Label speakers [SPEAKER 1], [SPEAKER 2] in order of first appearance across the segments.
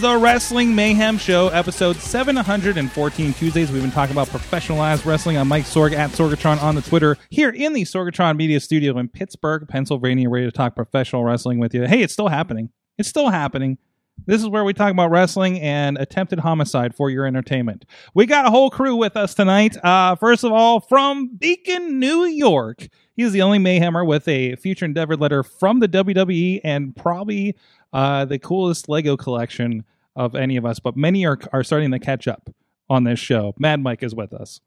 [SPEAKER 1] the
[SPEAKER 2] Wrestling Mayhem Show, episode 714. Tuesdays, we've been talking about professionalized wrestling. I'm Mike Sorg at Sorgatron on the Twitter, here in the Sorgatron Media Studio in Pittsburgh, Pennsylvania, ready to talk professional wrestling with you. Hey, it's still happening. It's still happening. This is where we talk about wrestling and attempted homicide for your entertainment. We got a whole crew with us tonight. Uh, first of all, from Beacon, New York, he's the only Mayhemmer with a future endeavor letter from the WWE and probably uh, the coolest Lego collection of any of us. But many are are starting to catch up on this show. Mad Mike is with us.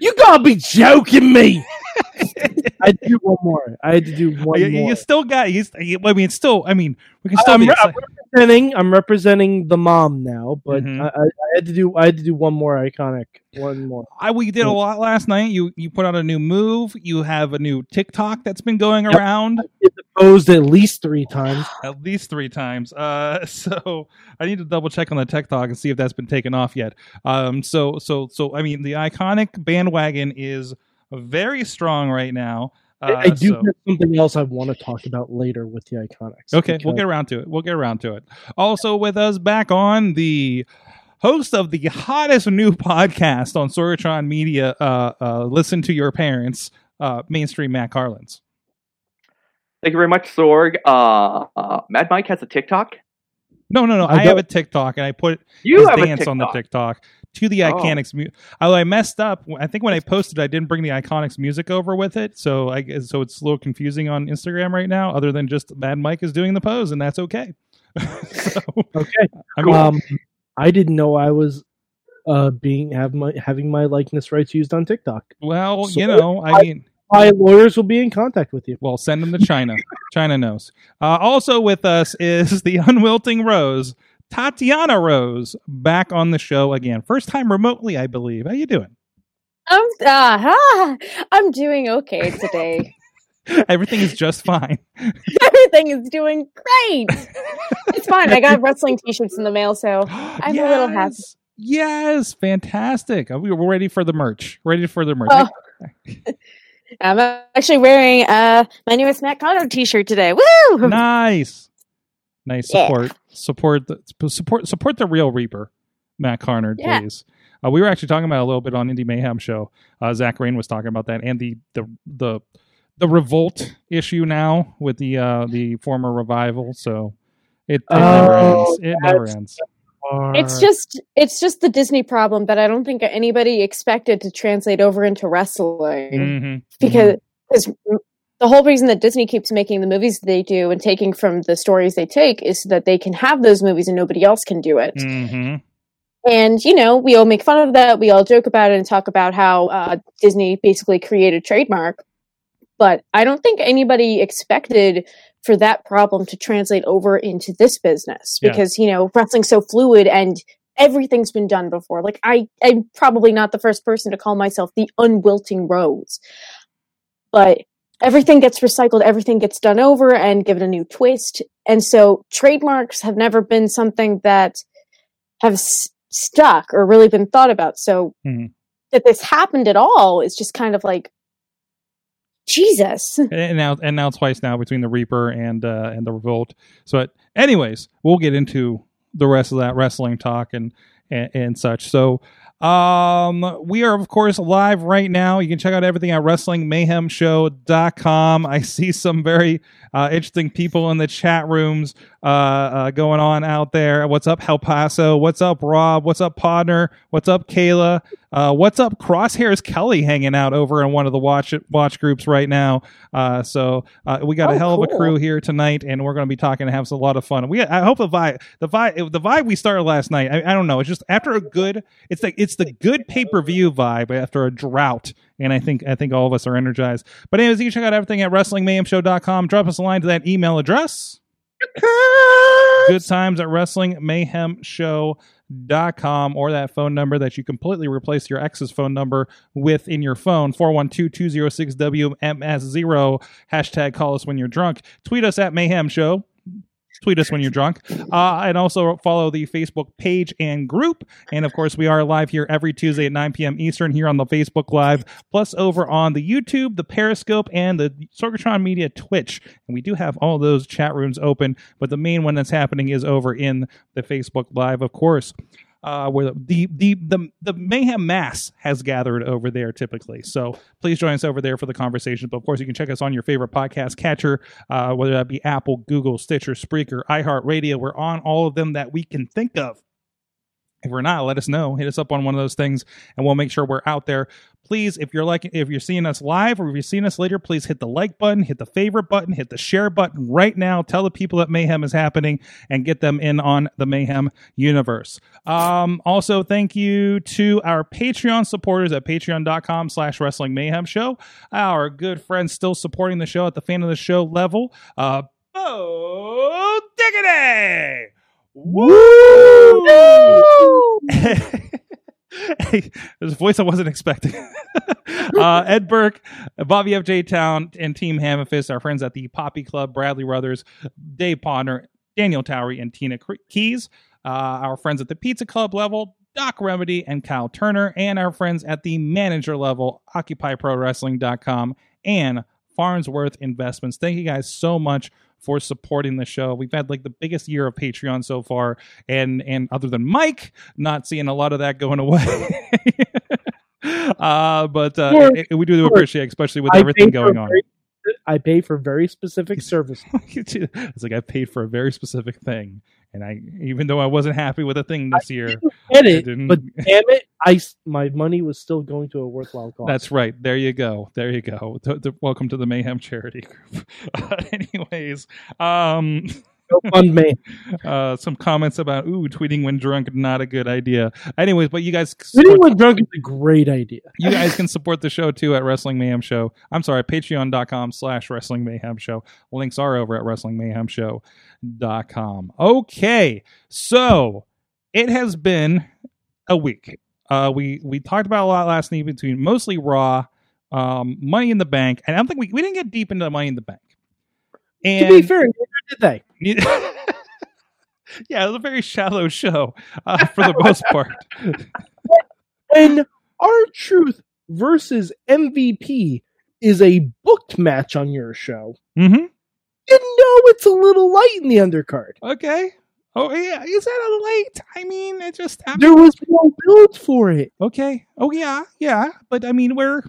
[SPEAKER 3] You gotta be joking me. I do one more. I had to do one
[SPEAKER 2] You,
[SPEAKER 3] more.
[SPEAKER 2] you still got. You, I mean, still. I mean, we can still
[SPEAKER 3] I'm, re-. I'm representing. I'm representing the mom now, but
[SPEAKER 2] Mhm.
[SPEAKER 3] I, I, had to do. I had to do one more iconic. One more.
[SPEAKER 2] I we did a lot last night. You you put out a new move. You have a new TikTok that's been going
[SPEAKER 3] Yep.
[SPEAKER 2] around
[SPEAKER 3] It proposed at least three times.
[SPEAKER 2] at least three times. Uh, so I need to double check on the TikTok and see if that's been taken off yet. Um, so so so I mean, the iconic bandwagon is very strong right now. Uh,
[SPEAKER 3] I, I do
[SPEAKER 2] so-
[SPEAKER 3] have something else I want to talk about later with the iconics.
[SPEAKER 2] Okay, we'll get around to it. We'll get around to it. Also with us back on the host of the hottest new podcast on Sorgatron Media, uh, uh, Listen to Your Parents, uh, Mainstream Matt Carlins.
[SPEAKER 4] Thank you very much, Sorg. Uh, uh, Mad Mike has a TikTok.
[SPEAKER 2] No, no, no. I,
[SPEAKER 3] I
[SPEAKER 2] have a TikTok, and I put
[SPEAKER 4] You
[SPEAKER 2] his
[SPEAKER 4] have
[SPEAKER 2] dance
[SPEAKER 4] TikTok.
[SPEAKER 2] on the TikTok to the
[SPEAKER 4] Oh.
[SPEAKER 2] Iconics. Mu- Although I messed up, I think when I posted, I didn't bring the Iconics music over with it, so I so it's a little confusing on Instagram right now. Other than just Mad Mike is doing the pose, and that's okay. so,
[SPEAKER 3] Okay.
[SPEAKER 2] I mean,
[SPEAKER 3] Um, I didn't know I was uh being have my having my likeness rights used on TikTok.
[SPEAKER 2] well,
[SPEAKER 3] so
[SPEAKER 2] you know, I
[SPEAKER 3] I-
[SPEAKER 2] mean.
[SPEAKER 3] My lawyers will be in contact with you.
[SPEAKER 2] Well, send them to China. China knows. Uh, also with us is the unwilting Rose, Tatiana Rose, back on the show again. First time remotely, I believe. How you doing?
[SPEAKER 5] I'm uh, ah, I'm doing okay today.
[SPEAKER 2] Everything is just fine.
[SPEAKER 5] Everything is doing great. It's fine. I got wrestling t-shirts in the mail, so I'm a little happy.
[SPEAKER 2] Yes! Yes, fantastic. Uh, we We're ready for the merch. Ready for the merch.
[SPEAKER 5] Oh. I'm actually wearing uh my newest Matt Connor t-shirt today. Woo!
[SPEAKER 2] nice, nice
[SPEAKER 5] Yeah.
[SPEAKER 2] support. Support the support support the real Reaper, Matt Carnard,
[SPEAKER 5] Yeah.
[SPEAKER 2] please. Uh, we were actually talking about it a little bit on Indie Mayhem show. Uh, Zach Rain was talking about that and the the the the revolt issue now with the uh, the former revival. So it, it never
[SPEAKER 3] Oh,
[SPEAKER 2] ends. It never ends.
[SPEAKER 5] It's just it's just the Disney problem that I don't think anybody expected to translate over into wrestling.
[SPEAKER 2] hmm
[SPEAKER 5] because because the whole reason that Disney keeps making the movies they do and taking from the stories they take is so that they can have those movies and nobody else can do it.
[SPEAKER 2] hmm
[SPEAKER 5] And you know, we all make fun of that. We all joke about it and talk about how uh, Disney basically created trademark. But I don't think anybody expected for that problem to translate over into this business
[SPEAKER 2] Yeah.
[SPEAKER 5] because you know wrestling's so fluid and everything's been done before. Like I, I'm probably not the first person to call myself the unwilting rose, but everything gets recycled, everything gets done over and given a new twist. And so trademarks have never been something that have s- stuck or really been thought about. So
[SPEAKER 2] Mhm.
[SPEAKER 5] that this happened at all is just kind of like Jesus.
[SPEAKER 2] and now and now twice now between the Reaper and uh, and the Revolt. So, it, anyways, we'll get into the rest of that wrestling talk and and, and such. So, um, we are of course live right now. You can check out everything at WrestlingMayhemShow.com. I see some very uh, interesting people in the chat rooms uh, uh, going on out there. What's up, El Paso? What's up, Rob? What's up, Podner? What's up, Kayla? Uh, what's up, Crosshairs Kelly hanging out over in one of the watch watch groups right now. Uh, so uh, we got a
[SPEAKER 5] Oh,
[SPEAKER 2] hell of a crew here tonight, and we're going to be talking and have a lot of fun. We I hope the vibe the vibe the vibe we started last night. I, I don't know. It's just after a good. It's like it's the good pay per view vibe after a drought, and I think I think all of us are energized. But anyways, you can check out everything at WrestlingMayhemShow.com. Drop us a line to that email address. Good times at WrestlingMayhemShow.com or that phone number that you completely replace your ex's phone number with in your phone. 412-206-WMS0 hashtag call us when you're drunk. Tweet us at mayhem show tweet us when you're drunk. Uh, and also follow the facebook page and group. And of course we are live here every tuesday at 9 p.m eastern here on the facebook live plus over on the youtube the periscope and the sorgatron media twitch. And we do have all those chat rooms open but the main one that's happening is over in the facebook live of course uh, where the, the the the mayhem mass has gathered over there typically. So please join us over there for the conversation. But of course, you can check us on your favorite podcast catcher, uh, whether that be Apple, Google, Stitcher, Spreaker, iHeartRadio. We're on all of them that we can think of. If we're not, let us know. Hit us up on one of those things, and we'll make sure we're out there. Please, if you're like, if you're seeing us live or if you're seeing us later, please hit the like button, hit the favorite button, hit the share button right now. Tell the people that Mayhem is happening and get them in on the Mayhem universe. Um, also, thank you to our Patreon supporters at patreon.com slash wrestling mayhem show. Our good friends still supporting the show at the fan of the show level. Uh, Bo Diggity! Woo! hey, there's a voice I wasn't expecting. uh, Ed Burke, Bobby F. J. Town, and Team Hammerfist, our friends at the Poppy Club, Bradley Brothers, Dave Ponder, Daniel Towery, and Tina Keys. Uh, our friends at the Pizza Club level, Doc Remedy and Kyle Turner, and our friends at the manager level, OccupyProWrestling.com and Farnsworth Investments. Thank you guys so much for supporting the show. We've had like the biggest year of Patreon so far, and and other than Mike, not seeing a lot of that going away. uh, but uh,
[SPEAKER 3] Sure.
[SPEAKER 2] it- it- we do appreciate, especially with
[SPEAKER 3] I
[SPEAKER 2] everything going on.
[SPEAKER 3] very- I pay for very specific service.
[SPEAKER 2] it's like I paid for a very specific thing, and I even though I wasn't happy with a thing this year,
[SPEAKER 3] Get
[SPEAKER 2] I
[SPEAKER 3] it,
[SPEAKER 2] didn't-
[SPEAKER 3] but damn it, I my money was still going to a worthwhile cause.
[SPEAKER 2] That's right. There you go. There you go. Welcome to the Mayhem Charity Group. anyways, um,
[SPEAKER 3] no fun, man.
[SPEAKER 2] uh, some comments about ooh tweeting when drunk not a good idea. Anyways, but you guys,
[SPEAKER 3] Sitting when drunk is a great idea.
[SPEAKER 2] you guys can support the show too at Wrestling Mayhem Show. I'm sorry, patreon.com slash Wrestling Mayhem Show. Links are over at Wrestling Mayhem Show.com. Okay, so it has been a week. Uh, we we talked about a lot last night between mostly Raw, um, Money in the Bank, and I don't think we, we didn't get deep into Money in the Bank. And
[SPEAKER 3] to be fair, did they?
[SPEAKER 2] yeah, it was a very shallow show uh, for the most part.
[SPEAKER 3] When R-Truth versus MVP is a booked match on your show,
[SPEAKER 2] mm-hmm.
[SPEAKER 3] you know it's a little light in the undercard.
[SPEAKER 2] Okay. Oh yeah, is that a light? I mean, it just I'm,
[SPEAKER 3] There was no build for it.
[SPEAKER 2] okay. Oh yeah, yeah. But I mean, we're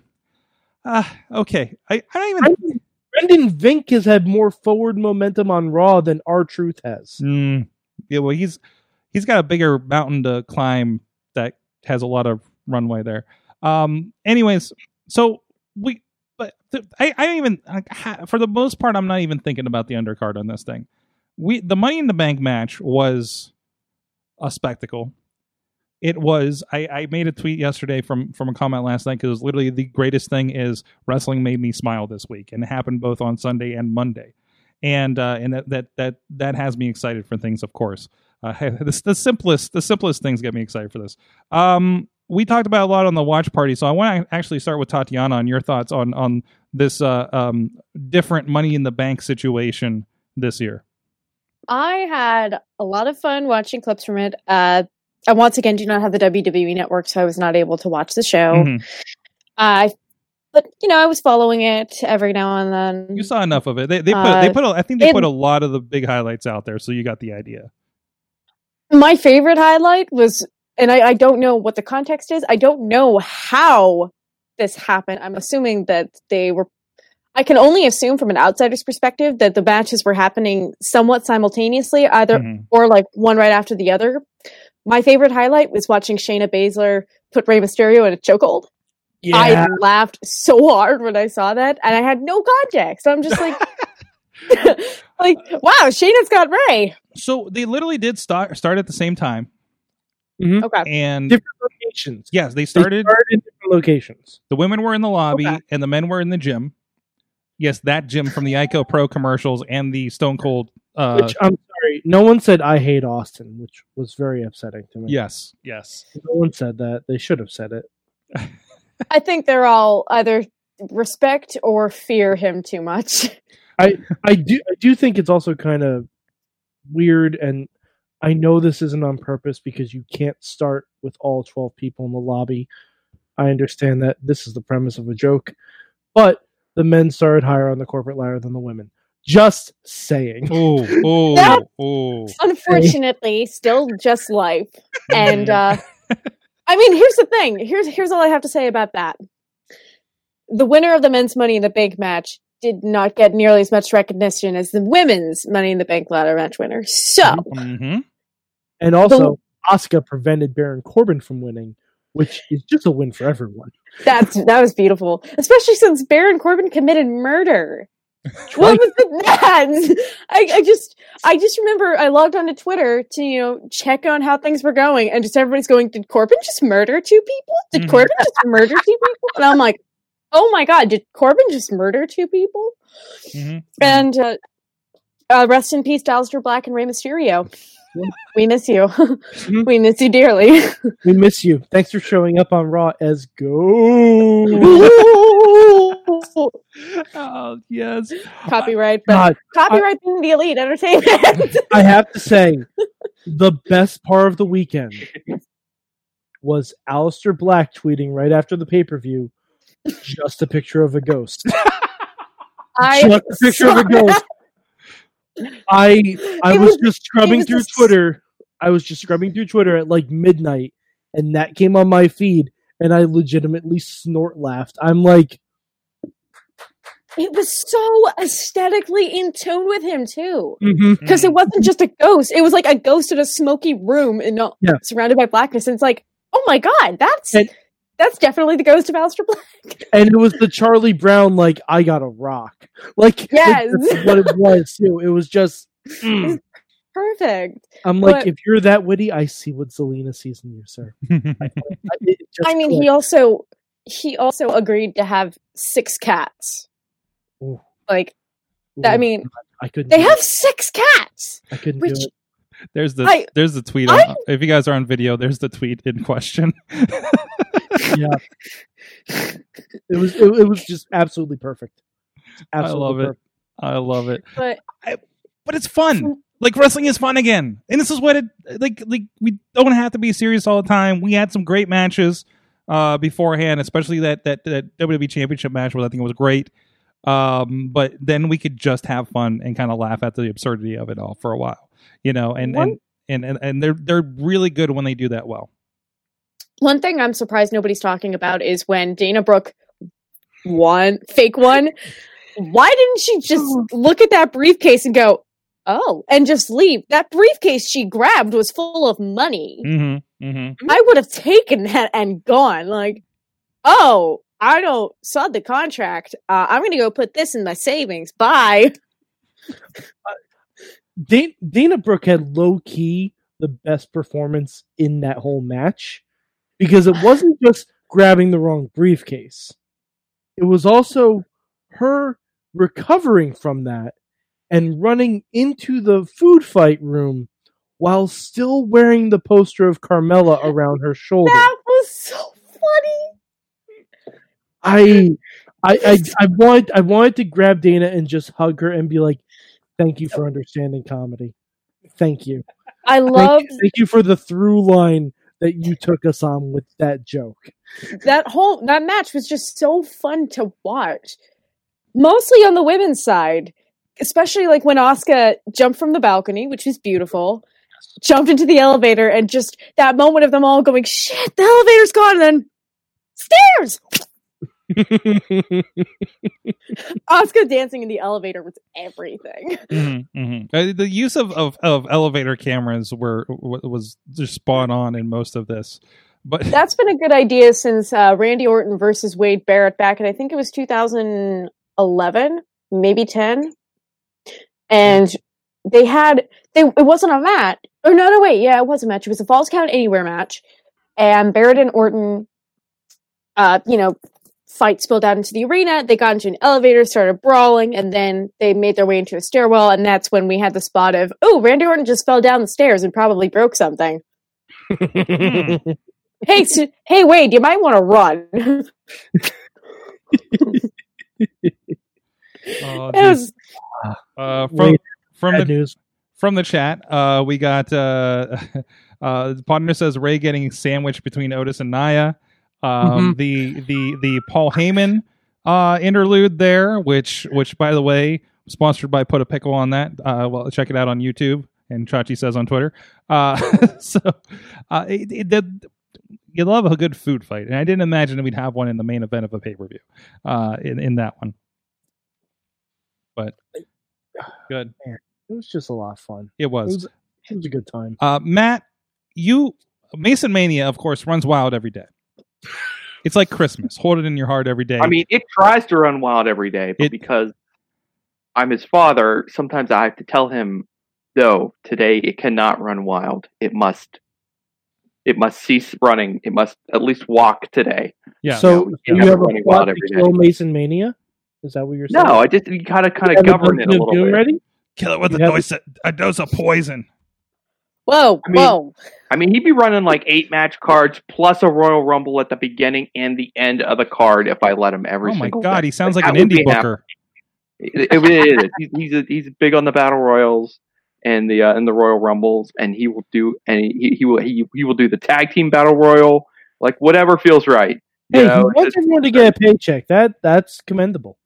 [SPEAKER 2] uh okay. I, I don't even.
[SPEAKER 3] Brendan, Brendan Vink has had more forward momentum on Raw than R-Truth has.
[SPEAKER 2] Mm, yeah, well, he's he's got a bigger mountain to climb that has a lot of runway there. Um. Anyways, so we, but th- I I don't even like, ha- for the most part I'm not even thinking about the undercard on this thing. We the Money in the Bank match was a spectacle. It was. I, I made a tweet yesterday from from a comment last night because literally the greatest thing is wrestling made me smile this week, and it happened both on Sunday and Monday, and uh, and that that that that has me excited for things. Of course, uh, the, the simplest the simplest things get me excited for this. Um, we talked about a lot on the watch party, so I want to actually start with Tatiana on your thoughts on on this uh, um, different Money in the Bank situation this year.
[SPEAKER 5] I had a lot of fun watching clips from it. Uh, I once again do not have the WWE network, so I was not able to watch the show.
[SPEAKER 2] Mhm.
[SPEAKER 5] I, but you know, I was following it every now and then.
[SPEAKER 2] You saw enough of it. They they put
[SPEAKER 5] Uh,
[SPEAKER 2] they put a, I think they
[SPEAKER 5] it-
[SPEAKER 2] put a lot of the big highlights out there, so you got the idea.
[SPEAKER 5] My favorite highlight was, and I, I don't know what the context is. I don't know how this happened. I'm assuming that they were. I can only assume from an outsider's perspective that the matches were happening somewhat simultaneously, either
[SPEAKER 2] Mhm.
[SPEAKER 5] or like one right after the other. My favorite highlight was watching Shayna Baszler put Rey Mysterio in a chokehold.
[SPEAKER 3] Yeah,
[SPEAKER 5] I laughed so hard when I saw that, and I had no context. So I'm just like, like, wow, Shayna's got Rey.
[SPEAKER 2] So they literally did start start at the same time,
[SPEAKER 5] Okay,
[SPEAKER 2] and
[SPEAKER 3] different locations.
[SPEAKER 2] yes, they
[SPEAKER 3] They
[SPEAKER 2] started.
[SPEAKER 3] started in different locations.
[SPEAKER 2] The women were in the lobby,
[SPEAKER 5] Okay.
[SPEAKER 2] and the men were in the gym. Yes, that gym from the Ico Pro commercials and the Stone Cold. Uh,
[SPEAKER 3] Which I'm sorry, no one said I hate Austin, which was very upsetting to me.
[SPEAKER 2] yes, yes.
[SPEAKER 3] no one said that. They should have said it.
[SPEAKER 5] I think they're all either respect or fear him too much.
[SPEAKER 3] I do I do think it's also kind of weird and I know this isn't on purpose because you can't start with all 12 people in the lobby. I understand that this is the premise of a joke, but the men started higher on the corporate ladder than the women. Just saying.
[SPEAKER 2] Oh, oh,
[SPEAKER 5] Yeah.
[SPEAKER 2] oh.
[SPEAKER 5] Unfortunately, still just life. And uh I mean, here's the thing. Here's here's all I have to say about that. The winner of the men's Money in the Bank match did not get nearly as much recognition as the women's Money in the Bank ladder match winner. So
[SPEAKER 2] hmm
[SPEAKER 3] And also, Asuka prevented Baron Corbin from winning, which is just a win for everyone.
[SPEAKER 5] that's that was beautiful, especially since Baron Corbin committed murder. What was with that? I, I just I just remember I logged onto Twitter to you know check on how things were going, and just everybody's going, "Did Corbin just murder two people? Did
[SPEAKER 2] Mhm.
[SPEAKER 5] Corbin just murder two people?" And I'm like, "Oh my god, did Corbin just murder two people?"
[SPEAKER 2] hmm
[SPEAKER 5] And uh, uh, rest in peace, to Aleister Black and Rey Mysterio. We miss you.
[SPEAKER 3] Mhm.
[SPEAKER 5] we miss you dearly.
[SPEAKER 3] We miss you. Thanks for showing up on Raw as Go.
[SPEAKER 2] Oh yes.
[SPEAKER 5] Copyright, but
[SPEAKER 3] God,
[SPEAKER 5] copyright the elite entertainment.
[SPEAKER 3] I have to say, the best part of the weekend was Aleister Black tweeting right after the pay per view, just a picture of a ghost.
[SPEAKER 5] I
[SPEAKER 3] just a picture of a ghost. I I
[SPEAKER 5] It
[SPEAKER 3] was, just scrubbing through
[SPEAKER 5] just-
[SPEAKER 3] Twitter. I was just scrubbing through Twitter at like midnight, and that came on my feed, and I legitimately snort laughed. I'm like,
[SPEAKER 5] It was so aesthetically in tune with him too,
[SPEAKER 3] mhm.
[SPEAKER 5] because it wasn't just a ghost; it was like a ghost in a smoky room and not
[SPEAKER 3] Yeah.
[SPEAKER 5] surrounded by blackness. And it's like, oh my god, that's
[SPEAKER 3] And-
[SPEAKER 5] that's definitely the ghost of Aleister Black.
[SPEAKER 3] and it was the Charlie Brown like I got a rock, like
[SPEAKER 5] Yes.
[SPEAKER 3] that's what it was too. It was just. mm.
[SPEAKER 5] Perfect.
[SPEAKER 3] I'm like,
[SPEAKER 5] But-
[SPEAKER 3] if you're that witty, I see what Zelina sees in you, sir. I, it just
[SPEAKER 5] I mean, he also he also agreed to have six cats.
[SPEAKER 3] Ooh.
[SPEAKER 5] Like, I
[SPEAKER 3] Ooh,
[SPEAKER 5] mean,
[SPEAKER 3] I couldn't.
[SPEAKER 5] they have
[SPEAKER 3] it.
[SPEAKER 5] six cats,
[SPEAKER 3] I couldn't
[SPEAKER 5] which
[SPEAKER 3] do it.
[SPEAKER 2] There's the
[SPEAKER 5] I-
[SPEAKER 2] there's the tweet. On, if you guys are on video, there's the tweet in question.
[SPEAKER 3] Yeah, it was. It, it was just absolutely perfect.
[SPEAKER 2] I
[SPEAKER 3] Absolutely
[SPEAKER 2] love it. I love it.
[SPEAKER 5] but I,
[SPEAKER 2] but it's fun. Like wrestling is fun again, and this is what it like. Like we don't have to be serious all the time. We had some great matches uh beforehand, especially that that that WWE Championship match, where I think it was great. Um, but then we could just have fun and kind of laugh at the absurdity of it all for a while, you know. And
[SPEAKER 5] One-
[SPEAKER 2] and, and and and they're they're really good when they do that well.
[SPEAKER 5] one thing I'm surprised nobody's talking about is when Dana Brooke won, fake one. Why didn't she just look at that briefcase and go, "Oh," and just leave? That briefcase she grabbed was full of money.
[SPEAKER 2] Mm-hmm. Mm-hmm.
[SPEAKER 5] I would have taken that and gone. Like, oh, I don't saw the contract. Uh, I'm going to go put this in my savings. Bye.
[SPEAKER 3] Dan- Dana Brooke had low key the best performance in that whole match because it wasn't just grabbing the wrong briefcase. It was also her recovering from that and running into the food fight room while still wearing the poster of Carmella around her shoulder.
[SPEAKER 5] That was so funny.
[SPEAKER 3] I, I, I, I wanted, I wanted to grab Dana and just hug her and be like, "Thank you for understanding comedy. Thank you,
[SPEAKER 5] I
[SPEAKER 3] thank, thank you for the through line that you took us on with that joke."
[SPEAKER 5] that whole that match was just so fun to watch. Mostly on the women's side, especially like when Asuka jumped from the balcony, which was beautiful, jumped into the elevator, and just that moment of them all going, "Shit, the elevator's gone!" and then stairs. Asuka dancing in the elevator was everything.
[SPEAKER 2] Mm-hmm, mm-hmm. Uh, the use of, of, of elevator cameras were was just spot on in most of this. But
[SPEAKER 5] That's been a good idea since uh, Randy Orton versus Wade Barrett back in I think it was 2011, maybe 10, and they had they it wasn't a match. Or no, no, wait, yeah, it was a match. It was a Falls Count Anywhere match, and Barrett and Orton, uh, you know, fight spilled out into the arena. They got into an elevator, started brawling, and then they made their way into a stairwell. And that's when we had the spot of, oh, Randy Orton just fell down the stairs and probably broke something. Hey, s hey, Wade, you might want to run.
[SPEAKER 2] oh,
[SPEAKER 5] it was
[SPEAKER 2] uh, from from
[SPEAKER 3] Bad
[SPEAKER 2] the
[SPEAKER 3] news.
[SPEAKER 2] from the chat, uh, we got uh, uh, partner says Rey getting sandwiched between Otis and Nia. Um, The the the Paul Heyman uh, interlude there, which which by the way, sponsored by Put a Pickle on that. Uh, well, check it out on YouTube and Chachi says on Twitter. Uh, so uh, it, it, the, you love a good food fight, and I didn't imagine we'd have one in the main event of a pay per view. Uh, in in that one, but good.
[SPEAKER 3] Man, It was just a lot of fun.
[SPEAKER 2] It
[SPEAKER 3] It
[SPEAKER 2] was.
[SPEAKER 3] was, it was a good time.
[SPEAKER 2] Uh, Matt, you Mason Mania, of course, runs wild every day. It's like Christmas. Hold it in your heart every day.
[SPEAKER 4] I mean, it tries to run wild every day, but
[SPEAKER 2] It-
[SPEAKER 4] because I'm his father, sometimes I have to tell him, no, today it cannot run wild. It must. It must cease running. It must at least walk today.
[SPEAKER 2] yeah.
[SPEAKER 3] so,
[SPEAKER 4] yeah,
[SPEAKER 3] do you have a
[SPEAKER 4] Running
[SPEAKER 3] plot
[SPEAKER 4] wild
[SPEAKER 3] to
[SPEAKER 4] every day.
[SPEAKER 3] kill Mason Mania? Is that what you're saying?
[SPEAKER 4] No, I just you gotta kind of
[SPEAKER 3] have
[SPEAKER 4] govern it a little bit.
[SPEAKER 3] Ready?
[SPEAKER 2] kill it with
[SPEAKER 3] You have-
[SPEAKER 2] dose, of, a dose of poison.
[SPEAKER 5] Whoa,
[SPEAKER 4] I mean,
[SPEAKER 5] whoa.
[SPEAKER 4] I mean, he'd be running like eight match cards plus a Royal Rumble at the beginning and the end of the card if I let him every
[SPEAKER 2] oh my
[SPEAKER 4] single
[SPEAKER 2] god,
[SPEAKER 4] day.
[SPEAKER 2] he sounds like
[SPEAKER 4] Like,
[SPEAKER 2] an indie
[SPEAKER 4] be
[SPEAKER 2] booker.
[SPEAKER 4] It, it is. He's he's, a, he's big on the battle royals and the uh, and the Royal Rumbles, and he will do and he, he will he, he will do the tag team battle royal, like whatever feels right. You
[SPEAKER 3] Hey,
[SPEAKER 4] know,
[SPEAKER 3] he wants
[SPEAKER 4] just-
[SPEAKER 3] everyone to get a paycheck. That that's commendable.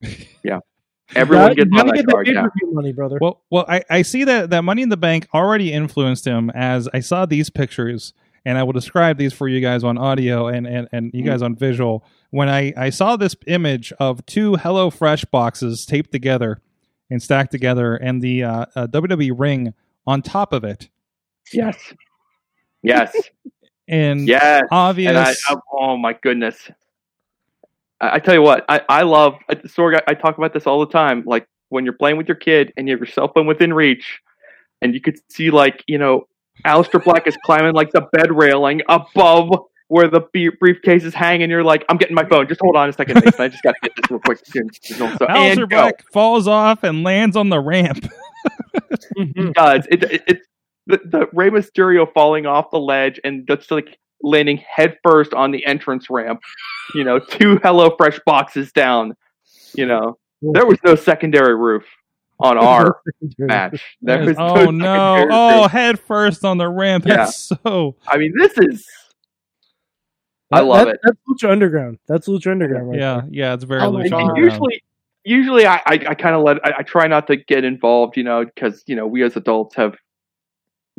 [SPEAKER 4] Everyone
[SPEAKER 3] You
[SPEAKER 4] gets
[SPEAKER 3] gotta
[SPEAKER 4] on that
[SPEAKER 3] get the
[SPEAKER 4] card. Yeah.
[SPEAKER 3] money, brother.
[SPEAKER 2] Well, well, I, I see that that Money in the Bank already influenced him. As I saw these pictures, and I will describe these for you guys on audio and and, and you guys on visual. When I I saw this image of two HelloFresh boxes taped together and stacked together, and the uh, uh, WWE ring on top of it,
[SPEAKER 4] Yes. Yes.
[SPEAKER 2] and
[SPEAKER 4] yes.
[SPEAKER 2] obvious.
[SPEAKER 4] And I, I, oh my goodness. I, I tell you what, I, I love, I, Sorg, I, I talk about this all the time. Like when you're playing with your kid and you have your cell phone within reach and you could see like, you know, Aleister Black is climbing like the bed railing above where the be- briefcase is hanging. You're like, I'm getting my phone. Just hold on a second. Mason. I just got to get this real quick. So, Aleister.
[SPEAKER 2] Black falls off and lands on the ramp. Mm-hmm.
[SPEAKER 4] He does. It, it, it's the, the Rey Mysterio falling off the ledge and just like landing headfirst on the entrance ramp. You know, two HelloFresh boxes down. You know, there was no secondary roof on our match. There was
[SPEAKER 2] oh
[SPEAKER 4] no
[SPEAKER 2] no! Oh, headfirst on the ramp.
[SPEAKER 4] Yeah.
[SPEAKER 2] That's so.
[SPEAKER 4] I mean, this is. I love
[SPEAKER 3] that-
[SPEAKER 4] it.
[SPEAKER 3] That's Lucha Underground. That's Lucha Underground, right
[SPEAKER 2] Yeah,
[SPEAKER 3] there.
[SPEAKER 2] yeah. It's very
[SPEAKER 5] Oh
[SPEAKER 2] Lucha Underground.
[SPEAKER 4] usually, usually I, I, I kind of let I, I try not to get involved, you know, because you know we as adults have,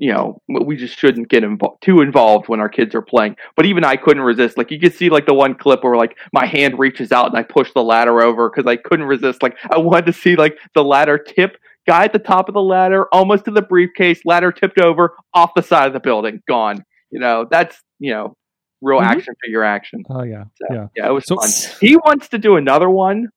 [SPEAKER 4] you know, we just shouldn't get involved too involved when our kids are playing. But even I couldn't resist. Like you could see, like the one clip where like my hand reaches out and I push the ladder over because I couldn't resist. Like I wanted to see like the ladder tip. Guy at the top of the ladder, almost to the briefcase, ladder tipped over, off the side of the building, gone. You know, that's you know, real
[SPEAKER 3] Mhm.
[SPEAKER 4] action figure action.
[SPEAKER 2] Oh yeah,
[SPEAKER 4] So,
[SPEAKER 2] yeah.
[SPEAKER 4] yeah, it was
[SPEAKER 2] So-
[SPEAKER 4] fun. He wants to do another one,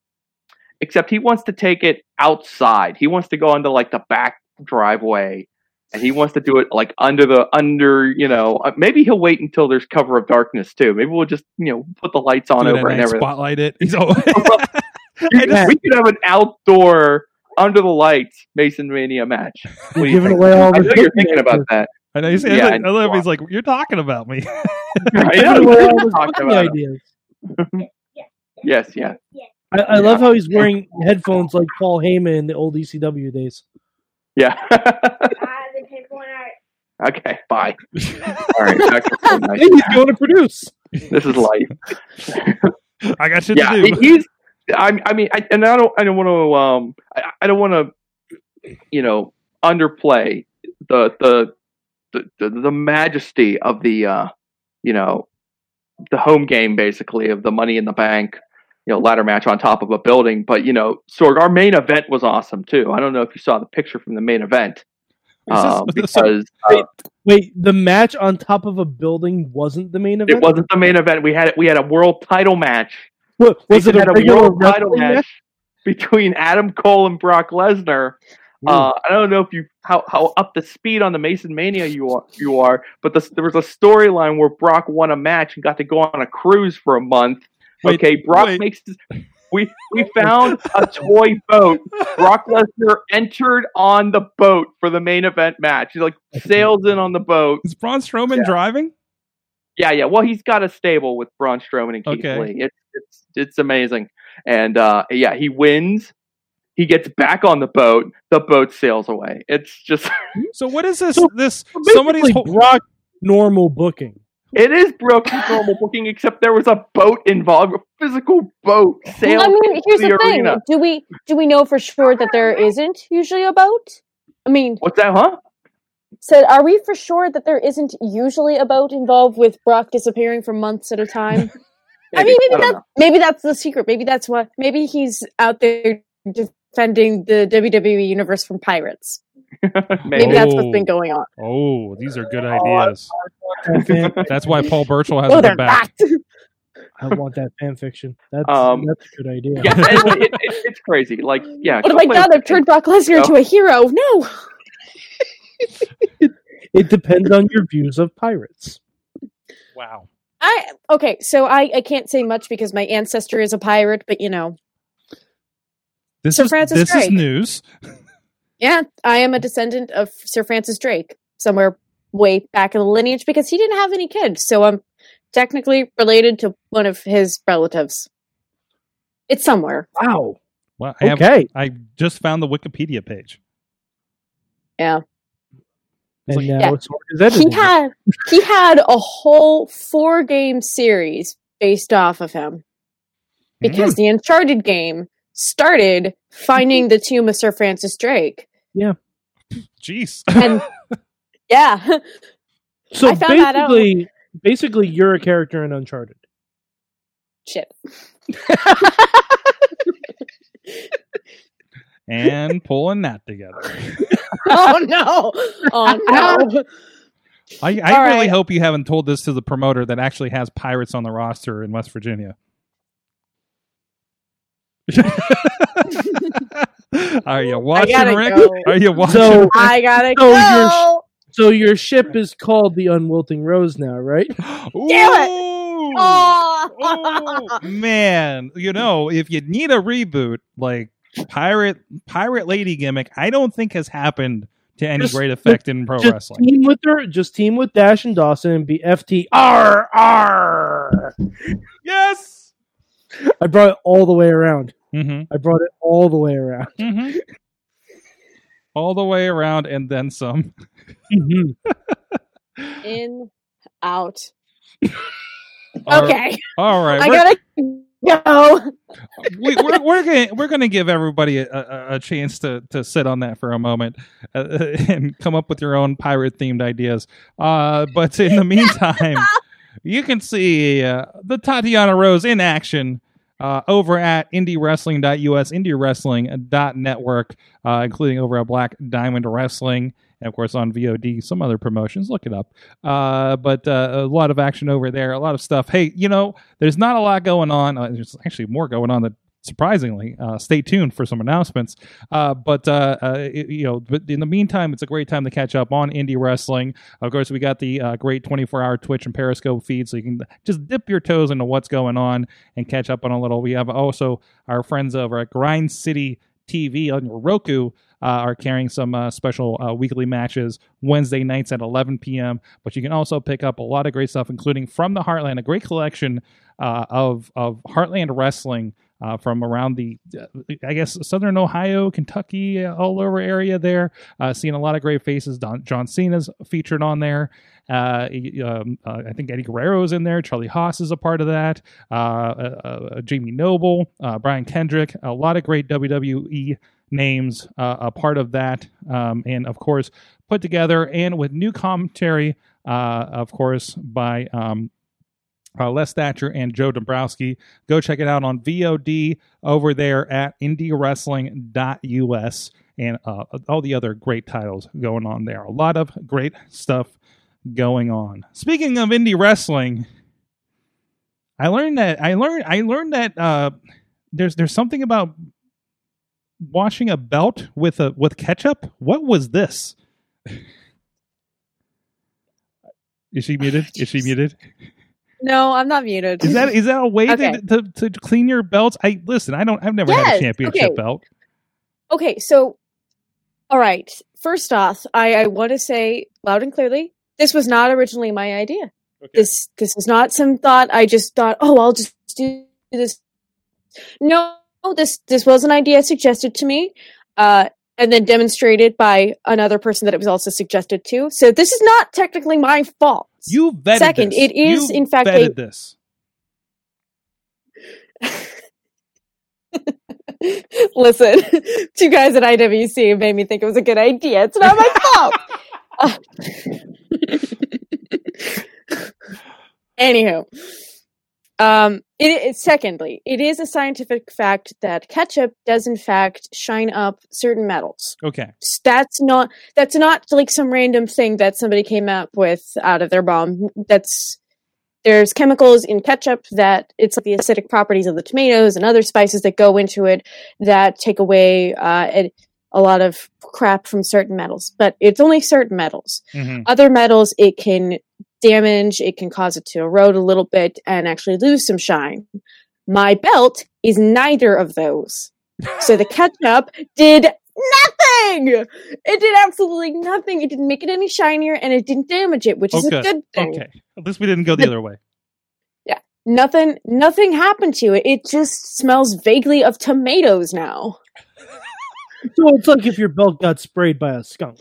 [SPEAKER 4] except he wants to take it outside. He wants to go into like the back driveway, and he wants to do it like under the under. You know, uh, maybe he'll wait until there's cover of darkness too. Maybe we'll just you know put the lights on
[SPEAKER 2] Do
[SPEAKER 4] over and everything.
[SPEAKER 2] spotlight it. He's all.
[SPEAKER 4] We we could have an outdoor under the lights Mason Mania match. What do
[SPEAKER 3] You're giving away all
[SPEAKER 4] I
[SPEAKER 3] the
[SPEAKER 4] know you're thinking about that.
[SPEAKER 2] I know. He's,
[SPEAKER 4] Yeah,
[SPEAKER 2] I,
[SPEAKER 4] I know.
[SPEAKER 2] love. He's like, you're talking about me.
[SPEAKER 4] I know
[SPEAKER 3] away
[SPEAKER 4] you're
[SPEAKER 3] all
[SPEAKER 4] talking about
[SPEAKER 3] ideas.
[SPEAKER 4] Yes, yeah.
[SPEAKER 3] I, I love how he's wearing headphones like Paul Heyman in the old ECW days.
[SPEAKER 4] Yeah. Okay, bye. All right, back to
[SPEAKER 3] he's going to produce.
[SPEAKER 4] this is life.
[SPEAKER 2] I got shit
[SPEAKER 4] yeah,
[SPEAKER 2] to do.
[SPEAKER 4] he's. I, I mean, I, and I don't. I don't want to. Um, I, I don't want to. You know, underplay the the the the, the majesty of the. Uh, you know, the home game basically of the Money in the Bank. You know, ladder match on top of a building, but you know, Sorg, our main event was awesome too. I don't know if you saw the picture from the main event.
[SPEAKER 2] So-
[SPEAKER 4] because uh,
[SPEAKER 3] Wait, the match on top of a building wasn't the main event.
[SPEAKER 4] it wasn't the main event. We had we had a world title match.
[SPEAKER 3] What, was it a
[SPEAKER 4] had a world title match,
[SPEAKER 3] match?
[SPEAKER 4] between Adam Cole and Brock Lesnar. Uh, I don't know if you how, how up the speed on the Mason Mania you are, you are, but the, there was a storyline where Brock won a match and got to go on a cruise for a month.
[SPEAKER 2] Wait,
[SPEAKER 4] okay, Brock
[SPEAKER 2] wait.
[SPEAKER 4] makes his, we we found a toy boat. Brock Lesnar entered on the boat for the main event match. He like sails in on the boat.
[SPEAKER 2] Is Braun Strowman
[SPEAKER 4] Yeah.
[SPEAKER 2] driving?
[SPEAKER 4] Yeah, yeah. Well, he's got a stable with Braun Strowman and Keith
[SPEAKER 2] Okay.
[SPEAKER 4] Lee. It's it's it's amazing. And uh, yeah, he wins. He gets back on the boat. The boat sails away. It's just
[SPEAKER 2] So what is this?
[SPEAKER 3] So-
[SPEAKER 2] this somebody's ho-
[SPEAKER 3] Brock normal booking.
[SPEAKER 4] It is broken normal booking, except there was a boat involved, a physical boat sailed.
[SPEAKER 5] I mean, here's
[SPEAKER 4] the
[SPEAKER 5] the, thing:
[SPEAKER 4] arena.
[SPEAKER 5] do we do we know for sure that there isn't usually a boat? I mean,
[SPEAKER 4] What's that, huh?
[SPEAKER 5] said, are we for sure that there isn't usually a boat involved with Brock disappearing for months at a time? I mean, maybe
[SPEAKER 4] don't
[SPEAKER 5] that maybe that's the secret. Maybe that's what. Maybe he's out there defending the WWE universe from pirates.
[SPEAKER 4] Know.
[SPEAKER 5] Maybe
[SPEAKER 4] Maybe.
[SPEAKER 5] that's
[SPEAKER 2] Oh.
[SPEAKER 5] what's been going on.
[SPEAKER 2] Oh, these are good ideas.
[SPEAKER 3] That
[SPEAKER 2] That's why Paul Burchill
[SPEAKER 5] Oh,
[SPEAKER 2] hasn't
[SPEAKER 5] they're
[SPEAKER 2] been back.
[SPEAKER 5] back.
[SPEAKER 3] I want that fan fiction. That's
[SPEAKER 4] Um,
[SPEAKER 3] that's a good idea.
[SPEAKER 4] Yeah, it, it, it, it's crazy. Like, yeah.
[SPEAKER 5] What have
[SPEAKER 4] god,
[SPEAKER 5] I
[SPEAKER 4] play-
[SPEAKER 5] done? I've turned Brock Lesnar
[SPEAKER 4] No.
[SPEAKER 5] into a hero. No.
[SPEAKER 3] It depends on your views of pirates.
[SPEAKER 2] Wow.
[SPEAKER 5] I okay, so I I can't say much because my ancestor is a pirate, but you know,
[SPEAKER 2] This
[SPEAKER 5] Sir
[SPEAKER 2] is
[SPEAKER 5] Francis
[SPEAKER 2] this is news.
[SPEAKER 5] Yeah, I am a descendant of Sir Francis Drake, somewhere way back in the lineage because he didn't have any kids, so I'm technically related to one of his relatives. It's somewhere.
[SPEAKER 3] Wow.
[SPEAKER 2] Well, I have
[SPEAKER 3] Okay.
[SPEAKER 2] I just found the Wikipedia page.
[SPEAKER 5] Yeah.
[SPEAKER 3] And
[SPEAKER 2] like-
[SPEAKER 3] now
[SPEAKER 5] Yeah.
[SPEAKER 3] it's is edited.
[SPEAKER 5] He had he had a whole four game series based off of him because mm. the Uncharted game started finding the tomb of Sir Francis Drake. Yeah.
[SPEAKER 2] Jeez.
[SPEAKER 5] And yeah,
[SPEAKER 3] so
[SPEAKER 5] I found that out.
[SPEAKER 3] basically, basically, you're a character in Uncharted.
[SPEAKER 5] shit.
[SPEAKER 2] and pulling that together.
[SPEAKER 5] Oh no! Oh no!
[SPEAKER 2] I, I really
[SPEAKER 5] right.
[SPEAKER 2] hope you haven't told this to the promoter that actually has pirates on the roster in West Virginia. Are you watching,
[SPEAKER 5] gotta
[SPEAKER 2] Rick?
[SPEAKER 5] go.
[SPEAKER 2] Are you watching?
[SPEAKER 3] So,
[SPEAKER 5] I gotta
[SPEAKER 3] So you're
[SPEAKER 5] go.
[SPEAKER 3] so your ship is called the Unwilting Rose now, right?
[SPEAKER 5] Damn
[SPEAKER 2] Ooh.
[SPEAKER 5] Oh.
[SPEAKER 2] Oh, man, you know, if you need a reboot, like pirate pirate lady gimmick, I don't think has happened to any
[SPEAKER 3] Just-
[SPEAKER 2] great effect in pro
[SPEAKER 3] just
[SPEAKER 2] wrestling.
[SPEAKER 3] team with her. Just team with Dash and Dawson and be FT R R.
[SPEAKER 2] Yes.
[SPEAKER 3] I brought it all the way around.
[SPEAKER 2] hmm
[SPEAKER 3] I brought it all the way around.
[SPEAKER 2] hmm All the way around and then some.
[SPEAKER 3] Mhm.
[SPEAKER 5] In, out. Okay,
[SPEAKER 2] All right.
[SPEAKER 5] I gotta go.
[SPEAKER 2] we, we're we're gonna we're gonna give everybody a, a, a chance to to sit on that for a moment uh, and come up with your own pirate themed ideas. Uh, but in the meantime, you can see uh, the Tatiana Rose in action. Uh, over at indiewrestling.us, indiewrestling.network, uh, including over at Black Diamond Wrestling, and of course on VOD, some other promotions. Look it up. Uh, but uh, a lot of action over there, a lot of stuff. Hey, you know, there's not a lot going on. Uh, there's actually more going on than surprisingly. Uh, stay tuned for some announcements. Uh, but uh, uh, it- you know, but in the meantime, it's a great time to catch up on indie wrestling. Of course, we got the uh, great 24-hour Twitch and Periscope feed, so you can just dip your toes into what's going on and catch up on a little. We have also our friends over at Grind City TV on your Roku. Uh, are carrying some uh, special uh, weekly matches Wednesday nights at 11 p.m. But you can also pick up a lot of great stuff, including from the Heartland, a great collection uh, of of Heartland wrestling uh, from around the, uh, I guess, Southern Ohio, Kentucky, uh, all over area there. Uh, seeing a lot of great faces. Don, John Cena's featured on there. Uh, um, uh, I think Eddie Guerrero's in there. Charlie Haas is a part of that. Uh, uh, Jamie Noble, Brian Kendrick, a lot of great WWE names a part of that. Um, and of course, put together and with new commentary, of course, by um, uh, Les Thatcher and Joe Dombrowski. Go check it out on VOD over there at indiewrestling.us. and uh, all the other great titles going on there. A lot of great stuff going on. Speaking of indie wrestling, I learned that I learned I learned that uh, there's there's something about washing a belt with a with ketchup. What was this? Is she muted? Is she muted?
[SPEAKER 5] No, I'm not muted.
[SPEAKER 2] Is that is that a way
[SPEAKER 5] Okay.
[SPEAKER 2] to, to to clean your belts? I listen. I don't. I've never had a championship
[SPEAKER 5] okay.
[SPEAKER 2] belt.
[SPEAKER 5] okay? So, all right. First off, I, I want to say loud and clearly, this was not originally my idea.
[SPEAKER 2] Okay.
[SPEAKER 5] This this was not some thought. I just thought, oh, I'll just do this. No, this this was an idea suggested to me, uh, and then demonstrated by another person that it was also suggested to. So this is not technically my fault.
[SPEAKER 2] You vetted
[SPEAKER 5] Second,
[SPEAKER 2] this.
[SPEAKER 5] it is,
[SPEAKER 2] You
[SPEAKER 5] in fact, a-
[SPEAKER 2] this.
[SPEAKER 5] Listen, two guys at IWC made me think it was a good idea. It's not my fault. Uh, Anywho, um, it, it, secondly, it is a scientific fact that ketchup does in fact shine up certain metals.
[SPEAKER 2] Okay.
[SPEAKER 5] That's not that's not like some random thing that somebody came up with out of their bomb. That's there's chemicals in ketchup that it's like the acidic properties of the tomatoes and other spices that go into it that take away uh, a, a lot of crap from certain metals. But it's only certain metals.
[SPEAKER 2] hmm
[SPEAKER 5] Other metals, it can damage, it can cause it to erode a little bit and actually lose some shine. My belt is neither of those. So the ketchup did nothing. It did absolutely nothing. It didn't make it any shinier and it didn't damage it, which is
[SPEAKER 2] Okay.
[SPEAKER 5] a good thing.
[SPEAKER 2] Okay. At least we didn't go the
[SPEAKER 5] The-
[SPEAKER 2] other way. Yeah.
[SPEAKER 5] Nothing nothing happened to it. It just smells vaguely of tomatoes now.
[SPEAKER 3] So it's like if your belt got sprayed by a skunk.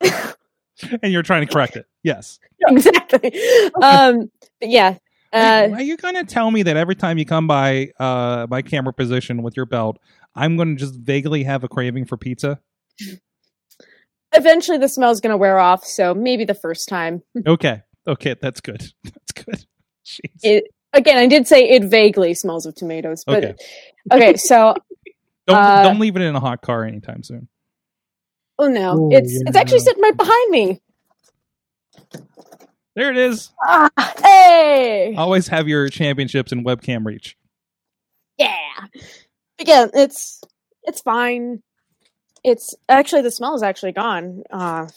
[SPEAKER 2] And you're trying to correct it. Yes.
[SPEAKER 5] exactly. Um but yeah. Uh
[SPEAKER 2] Are you going to tell me that every time you come by uh my camera position with your belt, I'm going to just vaguely have a craving for pizza?
[SPEAKER 5] eventually the smell's gonna wear off, so maybe the first time.
[SPEAKER 2] Okay. Okay, that's good. That's good. Jeez.
[SPEAKER 5] It again I did say it vaguely smells of tomatoes, but
[SPEAKER 2] Okay.
[SPEAKER 5] okay, so
[SPEAKER 2] don't
[SPEAKER 5] uh,
[SPEAKER 2] don't leave it in a hot car anytime soon.
[SPEAKER 5] Oh no.
[SPEAKER 3] Oh,
[SPEAKER 5] it's it's actually sitting right behind me.
[SPEAKER 2] There it is.
[SPEAKER 5] Ah, hey.
[SPEAKER 2] Always have your championships in webcam reach.
[SPEAKER 5] Yeah. Again, it's it's fine. It's actually the smell is actually gone, uh,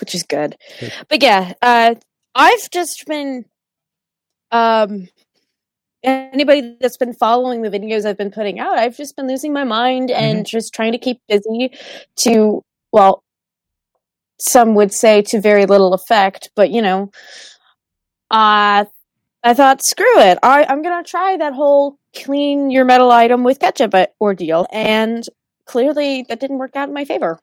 [SPEAKER 5] which is good.
[SPEAKER 2] Good.
[SPEAKER 5] But yeah, uh, I've just been um anybody that's been following the videos I've been putting out, I've just been losing my mind and just trying to keep busy to well some would say to very little effect, but you know, uh I thought, screw it. I, I'm gonna try that whole clean your metal item with ketchup uh, ordeal, and clearly that didn't work out in my favor.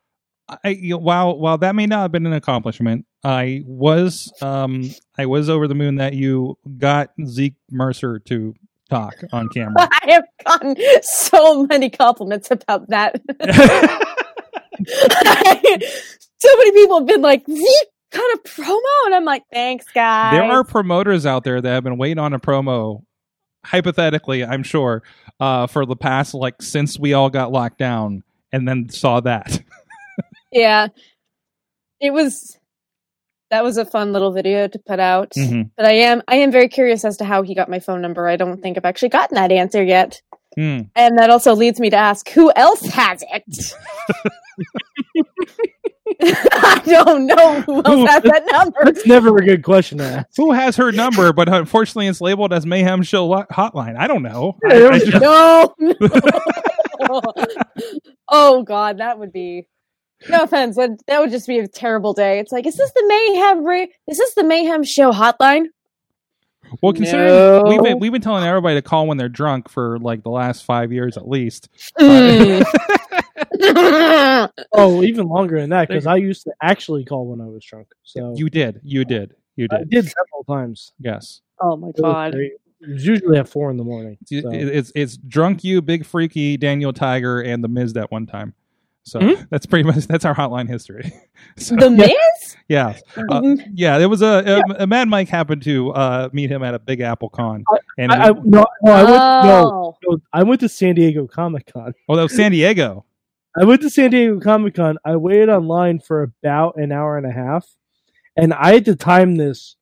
[SPEAKER 2] I, while while that may not have been an accomplishment, I was um I was over the moon that you got Zeke Mercer to talk on camera.
[SPEAKER 5] I have gotten so many compliments about that. so many people have been like, "Zeke got a promo," and I'm like, "Thanks, guys."
[SPEAKER 2] there are promoters out there that have been waiting on a promo, hypothetically, I'm sure, uh, for the past like since we all got locked down, and then saw that.
[SPEAKER 5] yeah, it was. That was a fun little video to put out.
[SPEAKER 2] Mhm.
[SPEAKER 5] But I am I am very curious as to how he got my phone number. I don't think I've actually gotten that answer yet.
[SPEAKER 2] Hmm.
[SPEAKER 5] And that also leads me to ask who else has it? I don't know who else has that number.
[SPEAKER 3] That's never a good question to ask.
[SPEAKER 2] Who has her number? But unfortunately, it's labeled as Mayhem Show Hotline. I don't know. I- I just-
[SPEAKER 5] No. no. oh god, that would be no offense, but that would just be a terrible day. It's like, is this the mayhem? Ra- is this the mayhem show hotline?
[SPEAKER 2] Well, considering
[SPEAKER 5] No.
[SPEAKER 2] we've been we've been telling everybody to call when they're drunk for like the last five years at least.
[SPEAKER 5] Mm.
[SPEAKER 3] Oh, even longer than that because I used to actually call when I was drunk. So
[SPEAKER 2] You did, you did, you did.
[SPEAKER 3] I
[SPEAKER 2] did.
[SPEAKER 3] did several times.
[SPEAKER 2] Yes,
[SPEAKER 5] oh my god.
[SPEAKER 3] great. It was usually at four in the morning.
[SPEAKER 2] It-
[SPEAKER 3] So.
[SPEAKER 2] it's it's drunk you, big freaky, Daniel Tiger, and the Miz that one time. So
[SPEAKER 3] Hmm?
[SPEAKER 2] that's pretty much that's our hotline history. so
[SPEAKER 5] The Miz?
[SPEAKER 2] yeah, uh,
[SPEAKER 5] Mhm.
[SPEAKER 2] yeah. There was a, a, a Mad Mike happened to uh, meet him at a Big Apple Con, and
[SPEAKER 3] I, I, no, no, I went, no,
[SPEAKER 5] Oh.
[SPEAKER 3] no, I went to San Diego Comic Con.
[SPEAKER 2] oh, that was San Diego.
[SPEAKER 3] I went to San Diego Comic Con. I waited online for about an hour and a half, and I had to time this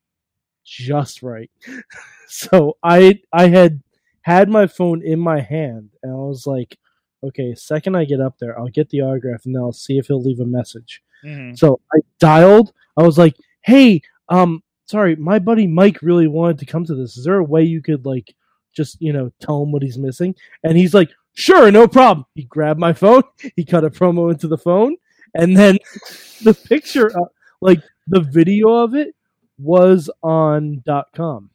[SPEAKER 3] just right. so I I had had my phone in my hand, and I was like, okay, second I get up there, I'll get the autograph, and then I'll see if he'll leave a message.
[SPEAKER 2] Mhm.
[SPEAKER 3] So I dialed. I was like, "Hey, um, sorry, my buddy Mike really wanted to come to this. Is there a way you could like just you know tell him what he's missing?" And he's like, "Sure, no problem." He grabbed my phone. He cut a promo into the phone, and then the picture, uh, like the video of it, was on dot com.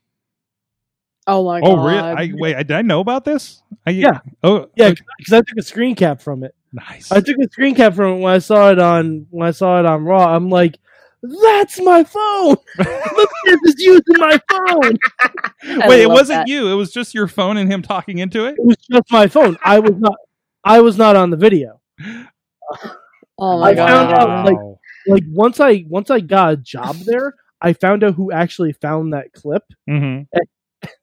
[SPEAKER 5] Oh my
[SPEAKER 2] Oh,
[SPEAKER 5] god!
[SPEAKER 2] really? I, wait, I, did I know about this? I,
[SPEAKER 3] Yeah.
[SPEAKER 2] Oh,
[SPEAKER 3] Yeah, because I took a screen cap from it.
[SPEAKER 2] nice.
[SPEAKER 3] I took a screen cap from it when I saw it on when I saw it on Raw. I'm like, "That's my phone. Look, at this is using my phone."
[SPEAKER 2] Wait, it wasn't
[SPEAKER 5] that.
[SPEAKER 2] you. It was just your phone and him talking into it.
[SPEAKER 3] It was just my phone. I was not. I was not on the video.
[SPEAKER 5] Oh my
[SPEAKER 3] I found
[SPEAKER 5] god!
[SPEAKER 3] out, like- Like once I once I got a job there, I found out who actually found that clip.
[SPEAKER 2] hmm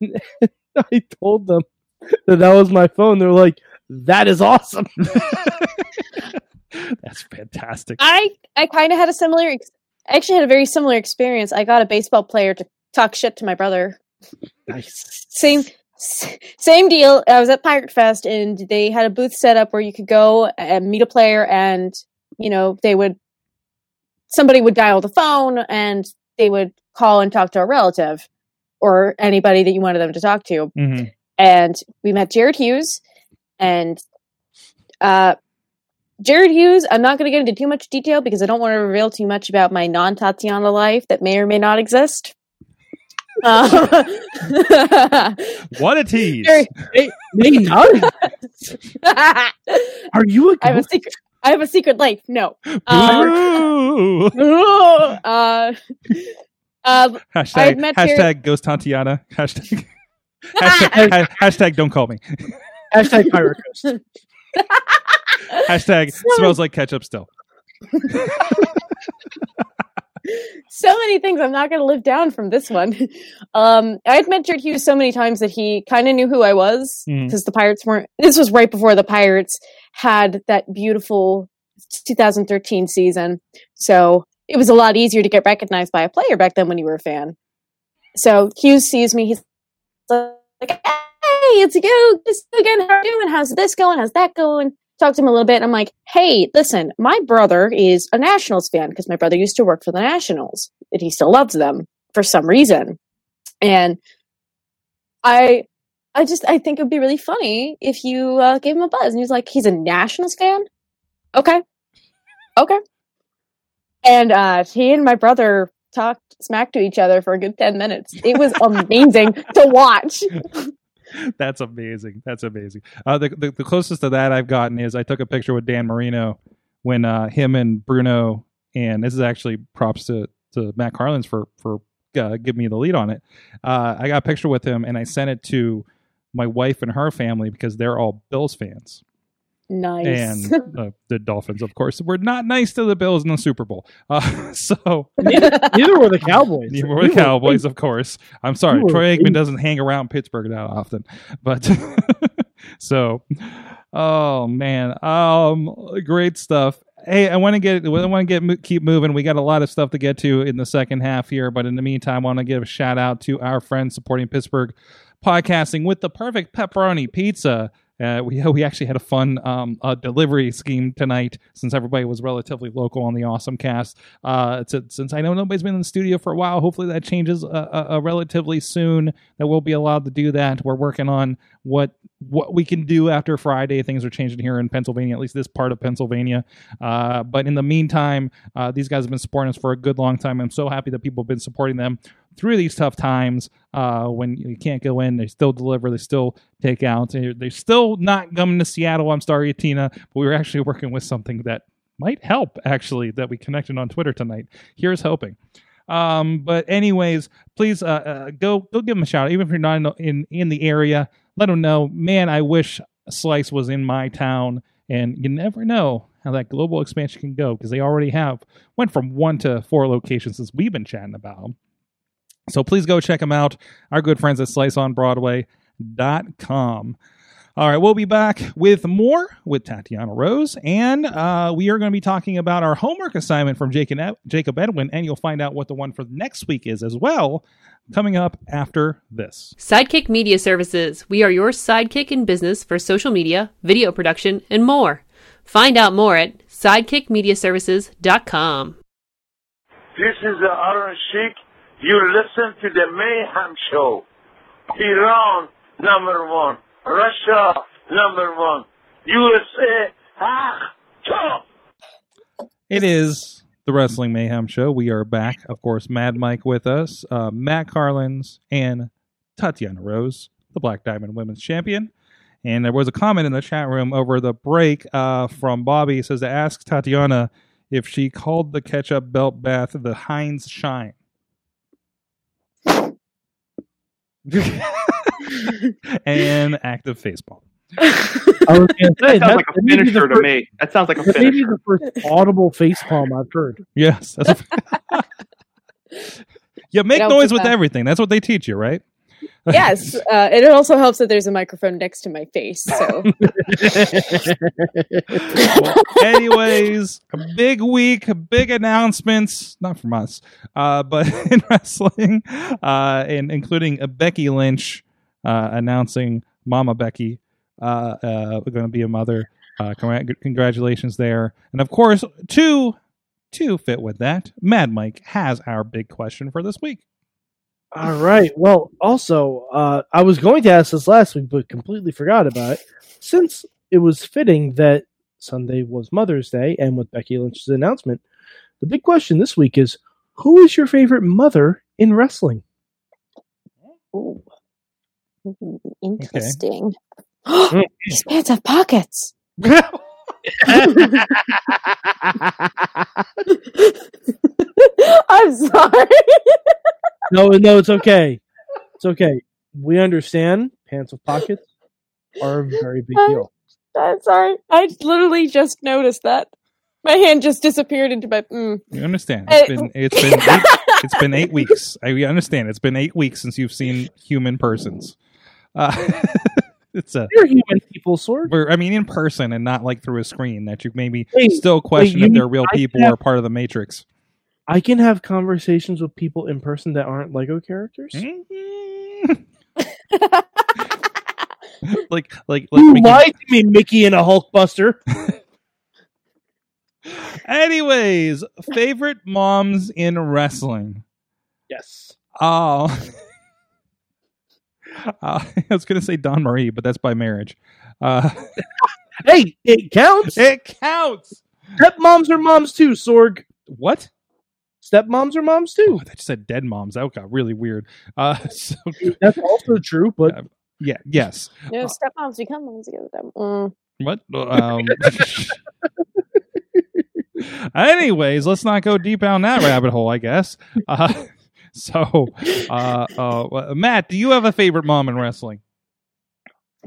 [SPEAKER 3] I told them that that was my phone. They're like, "That is awesome."
[SPEAKER 2] That's fantastic.
[SPEAKER 5] I I kind of had a similar. Ex- I actually had a very similar experience. I got a baseball player to talk shit to my brother.
[SPEAKER 3] Nice.
[SPEAKER 5] Same same deal. I was at Pirate Fest and they had a booth set up where you could go and meet a player, and you know they would somebody would dial the phone and they would call and talk to a relative or anybody that you wanted them to talk to.
[SPEAKER 2] hmm
[SPEAKER 5] and we met Jared Hughes and uh Jared Hughes, I'm not going to get into too much detail because I don't want to reveal too much about my non Tatiana life that may or may not exist. Uh,
[SPEAKER 2] What a tease.
[SPEAKER 5] Jared-
[SPEAKER 3] May not. Are you a
[SPEAKER 5] have a secret. I have a secret life. No. Uh, uh, uh,
[SPEAKER 2] hashtag,
[SPEAKER 5] met
[SPEAKER 2] hashtag
[SPEAKER 5] Jared-
[SPEAKER 2] ghost Tatiana. Hashtag, hashtag, ha- hashtag don't call me.
[SPEAKER 3] Hashtag pirate ghost.
[SPEAKER 2] Hashtag
[SPEAKER 5] So-
[SPEAKER 2] smells like ketchup still.
[SPEAKER 5] so many things I'm not going to live down from this one. Um, I had met Jared Hughes so many times that he kind of knew who I was because the Pirates weren't. This was right before the Pirates had that beautiful 2013 season, so it was a lot easier to get recognized by a player back then when you were a fan. So Hughes sees me. He's like, "Hey, it's you It's again. How are you doing? How's this going? How's that going?" Talk to him a little bit. And I'm like, "Hey, listen, my brother is a Nationals fan because my brother used to work for the Nationals, and he still loves them for some reason." And I, I just I think it would be really funny if you uh, gave him a buzz. And he's like, "He's a Nationals fan." Okay, okay. And uh, he and my brother talked smack to each other for a good 10 minutes. It was amazing to watch.
[SPEAKER 2] That's amazing. That's amazing. Uh, the, the the closest to that I've gotten is I took a picture with Dan Marino when uh, him and Bruno and this is actually props to to Matt Carlins for for uh, giving me the lead on it. Uh, I got a picture with him and I sent it to my wife and her family because they're all Bills fans
[SPEAKER 5] Nice.
[SPEAKER 2] and uh, the Dolphins, of course, were not nice to the Bills in the Super Bowl. Uh, so
[SPEAKER 3] Neither were the Cowboys.
[SPEAKER 2] you
[SPEAKER 3] We
[SPEAKER 2] were the Cowboys, of course. I'm sorry,
[SPEAKER 3] We were
[SPEAKER 2] Troy Aikman doesn't hang around Pittsburgh that often, but so, oh man, um, great stuff. Hey, I want to get, I want to get, keep moving. We got a lot of stuff to get to in the second half here, but in the meantime, I want to give a shout out to our friends supporting Pittsburgh podcasting with the perfect pepperoni pizza. Uh, we we actually had a fun um, uh, delivery scheme tonight since everybody was relatively local on the Awesome Cast. Uh, since I know nobody's been in the studio for a while, hopefully that changes uh, uh, uh, relatively soon. That we'll be allowed to do that. We're working on what what we can do after Friday. Things are changing here in Pennsylvania, at least this part of Pennsylvania. Uh, but in the meantime, these guys have been supporting us for a good long time. I'm so happy that people have been supporting them through these tough times uh, when you can't go in. They still deliver. They still take out. They're, still not coming to Seattle. I'm sorry, Tina, but we were actually working with something that might help. Actually, that we connected on Twitter tonight. Here's hoping. Um, but anyways, please uh, uh, go go give them a shout even if you're not in, in the area. Let them know, man. I wish Slice was in my town, and you never know how that global expansion can go because they already have went from one to four locations since we've been chatting about 'em. So please go check them out. Our good friends at sliceonbroadway.com. All right, we'll be back with more with Tatiana Rose, and uh, we are going to be talking about our homework assignment from Jacob, Ed- Jacob Edwin, and you'll find out what the one for next week is as well, coming up after this.
[SPEAKER 6] Sidekick Media Services. We are your sidekick in business for social media, video production, and more. Find out more at sidekickmediaservices.com.
[SPEAKER 7] This is the Iron Sheik. You listen to the Mayhem Show. Iran, number one. Russia, number one. USA, ah, top.
[SPEAKER 2] It is the Wrestling Mayhem Show. We are back, of course. Mad Mike with us, uh, Matt Carlins, and Tatiana Rose, the Black Diamond Women's Champion. And there was a comment in the chat room over the break uh, from Bobby. Says to ask Tatiana if she called the ketchup belt bath the Heinz Shine. and active facepalm.
[SPEAKER 3] I was going to say
[SPEAKER 4] That sounds like a
[SPEAKER 3] may be
[SPEAKER 4] finisher to
[SPEAKER 3] fir-
[SPEAKER 4] me. That sounds like a
[SPEAKER 3] That may be the first audible face palm I've heard.
[SPEAKER 2] Yes. That's you make
[SPEAKER 5] Get out
[SPEAKER 2] noise with
[SPEAKER 5] bath.
[SPEAKER 2] everything. That's what they teach you, right?
[SPEAKER 5] Yes, uh, and it also helps that there's a microphone next to my face. So
[SPEAKER 2] Well, anyways, a big week, big announcements, not from us, uh, but in wrestling, uh, and including Becky Lynch uh, announcing Mama Becky uh, uh, going to be a mother. Congratulations there, and of course, to to fit with that, Mad Mike has our big question for this week.
[SPEAKER 3] All right. Well, also, uh, I was going to ask this last week, but completely forgot about it. Since it was fitting that Sunday was Mother's Day, and with Becky Lynch's announcement, the big question this week is who is your favorite mother in wrestling?
[SPEAKER 5] Ooh. Ooh, interesting. These pants have pockets. I'm sorry.
[SPEAKER 3] no, no, it's okay. It's okay. We understand pants with pockets are a very big deal.
[SPEAKER 5] I'm sorry. I literally just noticed that. My hand just disappeared into my. Mm.
[SPEAKER 2] You understand? It's
[SPEAKER 5] Uh,
[SPEAKER 2] been it's been eight, it's been eight weeks. I we understand. It's been eight weeks since you've seen human persons. Uh, it's a
[SPEAKER 3] They're human people, sort.
[SPEAKER 2] we're, I mean, in person and not like through a screen that you maybe
[SPEAKER 3] Wait,
[SPEAKER 2] still question
[SPEAKER 3] you
[SPEAKER 2] if they're real
[SPEAKER 3] I
[SPEAKER 2] people
[SPEAKER 3] have-
[SPEAKER 2] or part of the Matrix.
[SPEAKER 3] I can have conversations with people in person that aren't Lego characters.
[SPEAKER 2] Mhm. like, like, like
[SPEAKER 3] You
[SPEAKER 2] can-
[SPEAKER 3] lied to me, Mickey and a Hulkbuster.
[SPEAKER 2] anyways, favorite moms in wrestling.
[SPEAKER 3] Yes.
[SPEAKER 2] Oh, uh, I was gonna say Dawn Marie, but that's by marriage. Uh,
[SPEAKER 3] Hey, it counts.
[SPEAKER 2] it counts.
[SPEAKER 3] Stepmoms are moms too, Sorg.
[SPEAKER 2] What?
[SPEAKER 3] Stepmoms are moms
[SPEAKER 2] Oh,
[SPEAKER 3] too.
[SPEAKER 2] I just said dead moms. That got really weird. Uh, so
[SPEAKER 3] That's also true, but
[SPEAKER 2] yeah, yes.
[SPEAKER 5] No, stepmoms become moms together. Mm.
[SPEAKER 2] What? Um, anyways, let's not go deep down that rabbit hole. I guess. Uh, so, uh, uh, Matt, do you have a favorite mom in wrestling?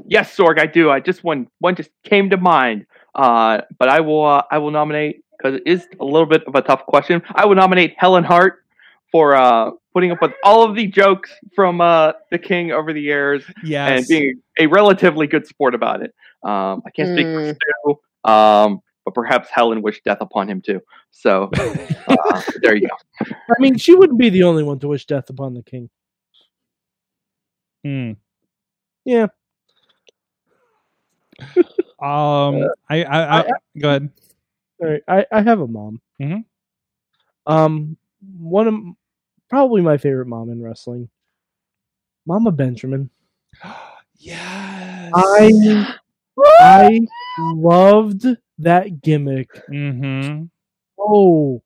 [SPEAKER 4] Yes, Sorg, I do. I just one one just came to mind. Uh, but I will uh, I will nominate because it is a little bit of a tough question. I will nominate Helen Hart for uh, putting up with all of the jokes from uh, the King over the years
[SPEAKER 2] Yes.
[SPEAKER 4] and being a relatively good sport about it. Um, I can't speak for
[SPEAKER 5] Mm.
[SPEAKER 4] Stu, um, but perhaps Helen wished death upon him too. So uh, there you go.
[SPEAKER 3] I mean, she wouldn't be the only one to wish death upon the king.
[SPEAKER 2] Hmm.
[SPEAKER 3] Yeah.
[SPEAKER 2] Um, I, I, I, go ahead.
[SPEAKER 3] All right, I, I have a mom.
[SPEAKER 2] Mhm.
[SPEAKER 3] Um, one of probably my favorite mom in wrestling, Mama Benjamin.
[SPEAKER 2] Yes.
[SPEAKER 3] I I loved that gimmick.
[SPEAKER 2] Mm-hmm.
[SPEAKER 3] Oh,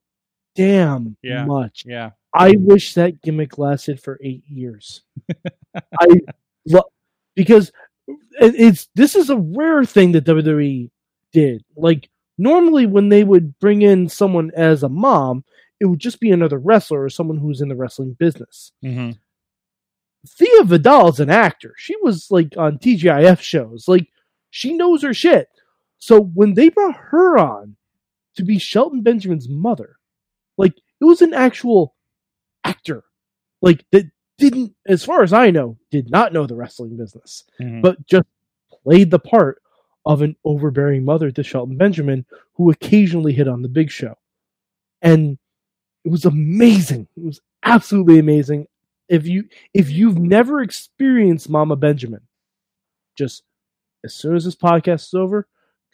[SPEAKER 3] damn
[SPEAKER 2] Yeah.
[SPEAKER 3] much.
[SPEAKER 2] Yeah.
[SPEAKER 3] I wish that gimmick lasted for eight years. I lo- because it- it's this is a rare thing that WWE did. Like normally, when they would bring in someone as a mom, it would just be another wrestler or someone who's in the wrestling business.
[SPEAKER 2] Mm-hmm.
[SPEAKER 3] Thea Vidale's an actor. She was like on TGIF shows. Like she knows her shit. So when they brought her on to be Shelton Benjamin's mother, like it was an actual actor. Like that didn't, as far as I know, did not know the wrestling business,
[SPEAKER 2] Mhm.
[SPEAKER 3] but just played the part of an overbearing mother to Shelton Benjamin, who occasionally hit on the Big Show, and it was amazing. It was absolutely amazing. If you if you've never experienced Mama Benjamin, just as soon as this podcast is over,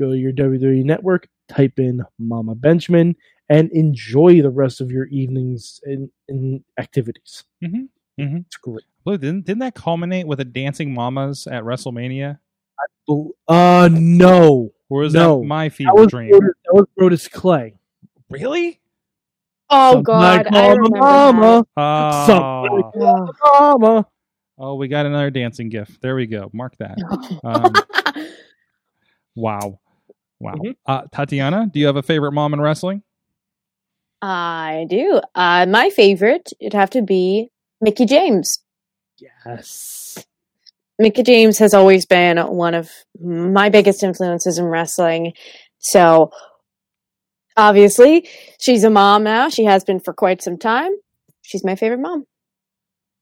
[SPEAKER 3] go to your WWE network, type in Mama Benjamin, and enjoy the rest of your evenings and, and activities.
[SPEAKER 2] Mhm, mhm.
[SPEAKER 3] It's great.
[SPEAKER 2] Look, didn't didn't that culminate with a dancing mamas at WrestleMania?
[SPEAKER 3] Uh, no,
[SPEAKER 2] Or was
[SPEAKER 3] No.
[SPEAKER 2] that my
[SPEAKER 3] that
[SPEAKER 2] fever
[SPEAKER 3] was
[SPEAKER 2] dream?
[SPEAKER 3] Brodus, that was Brodus Clay.
[SPEAKER 2] Really?
[SPEAKER 5] Oh
[SPEAKER 3] Something
[SPEAKER 5] God,
[SPEAKER 3] like
[SPEAKER 5] I remember
[SPEAKER 3] Mama,
[SPEAKER 2] Oh,
[SPEAKER 3] Something. Mama.
[SPEAKER 2] oh, we got another dancing gift. There we go. Mark that. Um, wow, wow.
[SPEAKER 3] Mhm.
[SPEAKER 2] Uh, Tatiana, do you have a favorite mom in wrestling?
[SPEAKER 5] I do. Uh, my favorite, it'd have to be Mickie James.
[SPEAKER 3] Yes.
[SPEAKER 5] Mickie James has always been one of my biggest influences in wrestling. So, obviously, she's a mom now. She has been for quite some time. She's my favorite mom.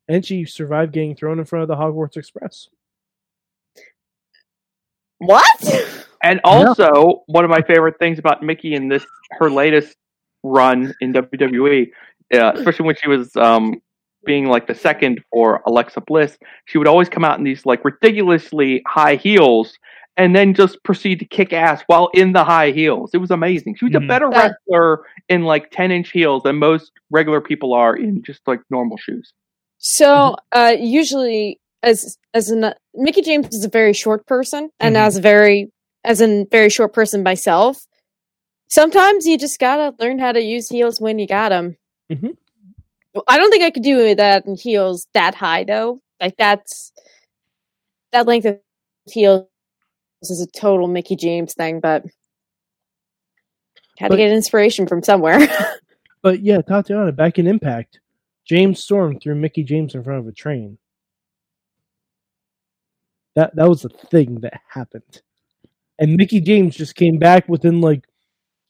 [SPEAKER 3] And she survived getting thrown in front of the Hogwarts Express.
[SPEAKER 5] What?
[SPEAKER 4] And also, one of my favorite things about Mickie in this her latest run in WWE, uh, especially when she was um, being like the second for Alexa Bliss, she would always come out in these like ridiculously high heels and then just proceed to kick ass while in the high heels. It was amazing. She was
[SPEAKER 2] Mhm.
[SPEAKER 4] a better wrestler in like 10 inch heels than most regular people are in just like normal shoes.
[SPEAKER 5] So, uh, usually, as as an Mickie James is a very short person, and
[SPEAKER 2] Mhm.
[SPEAKER 5] as a very as a very short person myself, sometimes you just gotta learn how to use heels when you got them.
[SPEAKER 3] Mhm.
[SPEAKER 5] I don't think I could do that in heels that high though. Like that's that length of heels is a total Mickie James thing, but had
[SPEAKER 3] But-
[SPEAKER 5] to get inspiration from somewhere.
[SPEAKER 3] But yeah, Tatiana, back in Impact, James Storm threw Mickie James in front of a train. That that was the thing that happened. And Mickie James just came back within like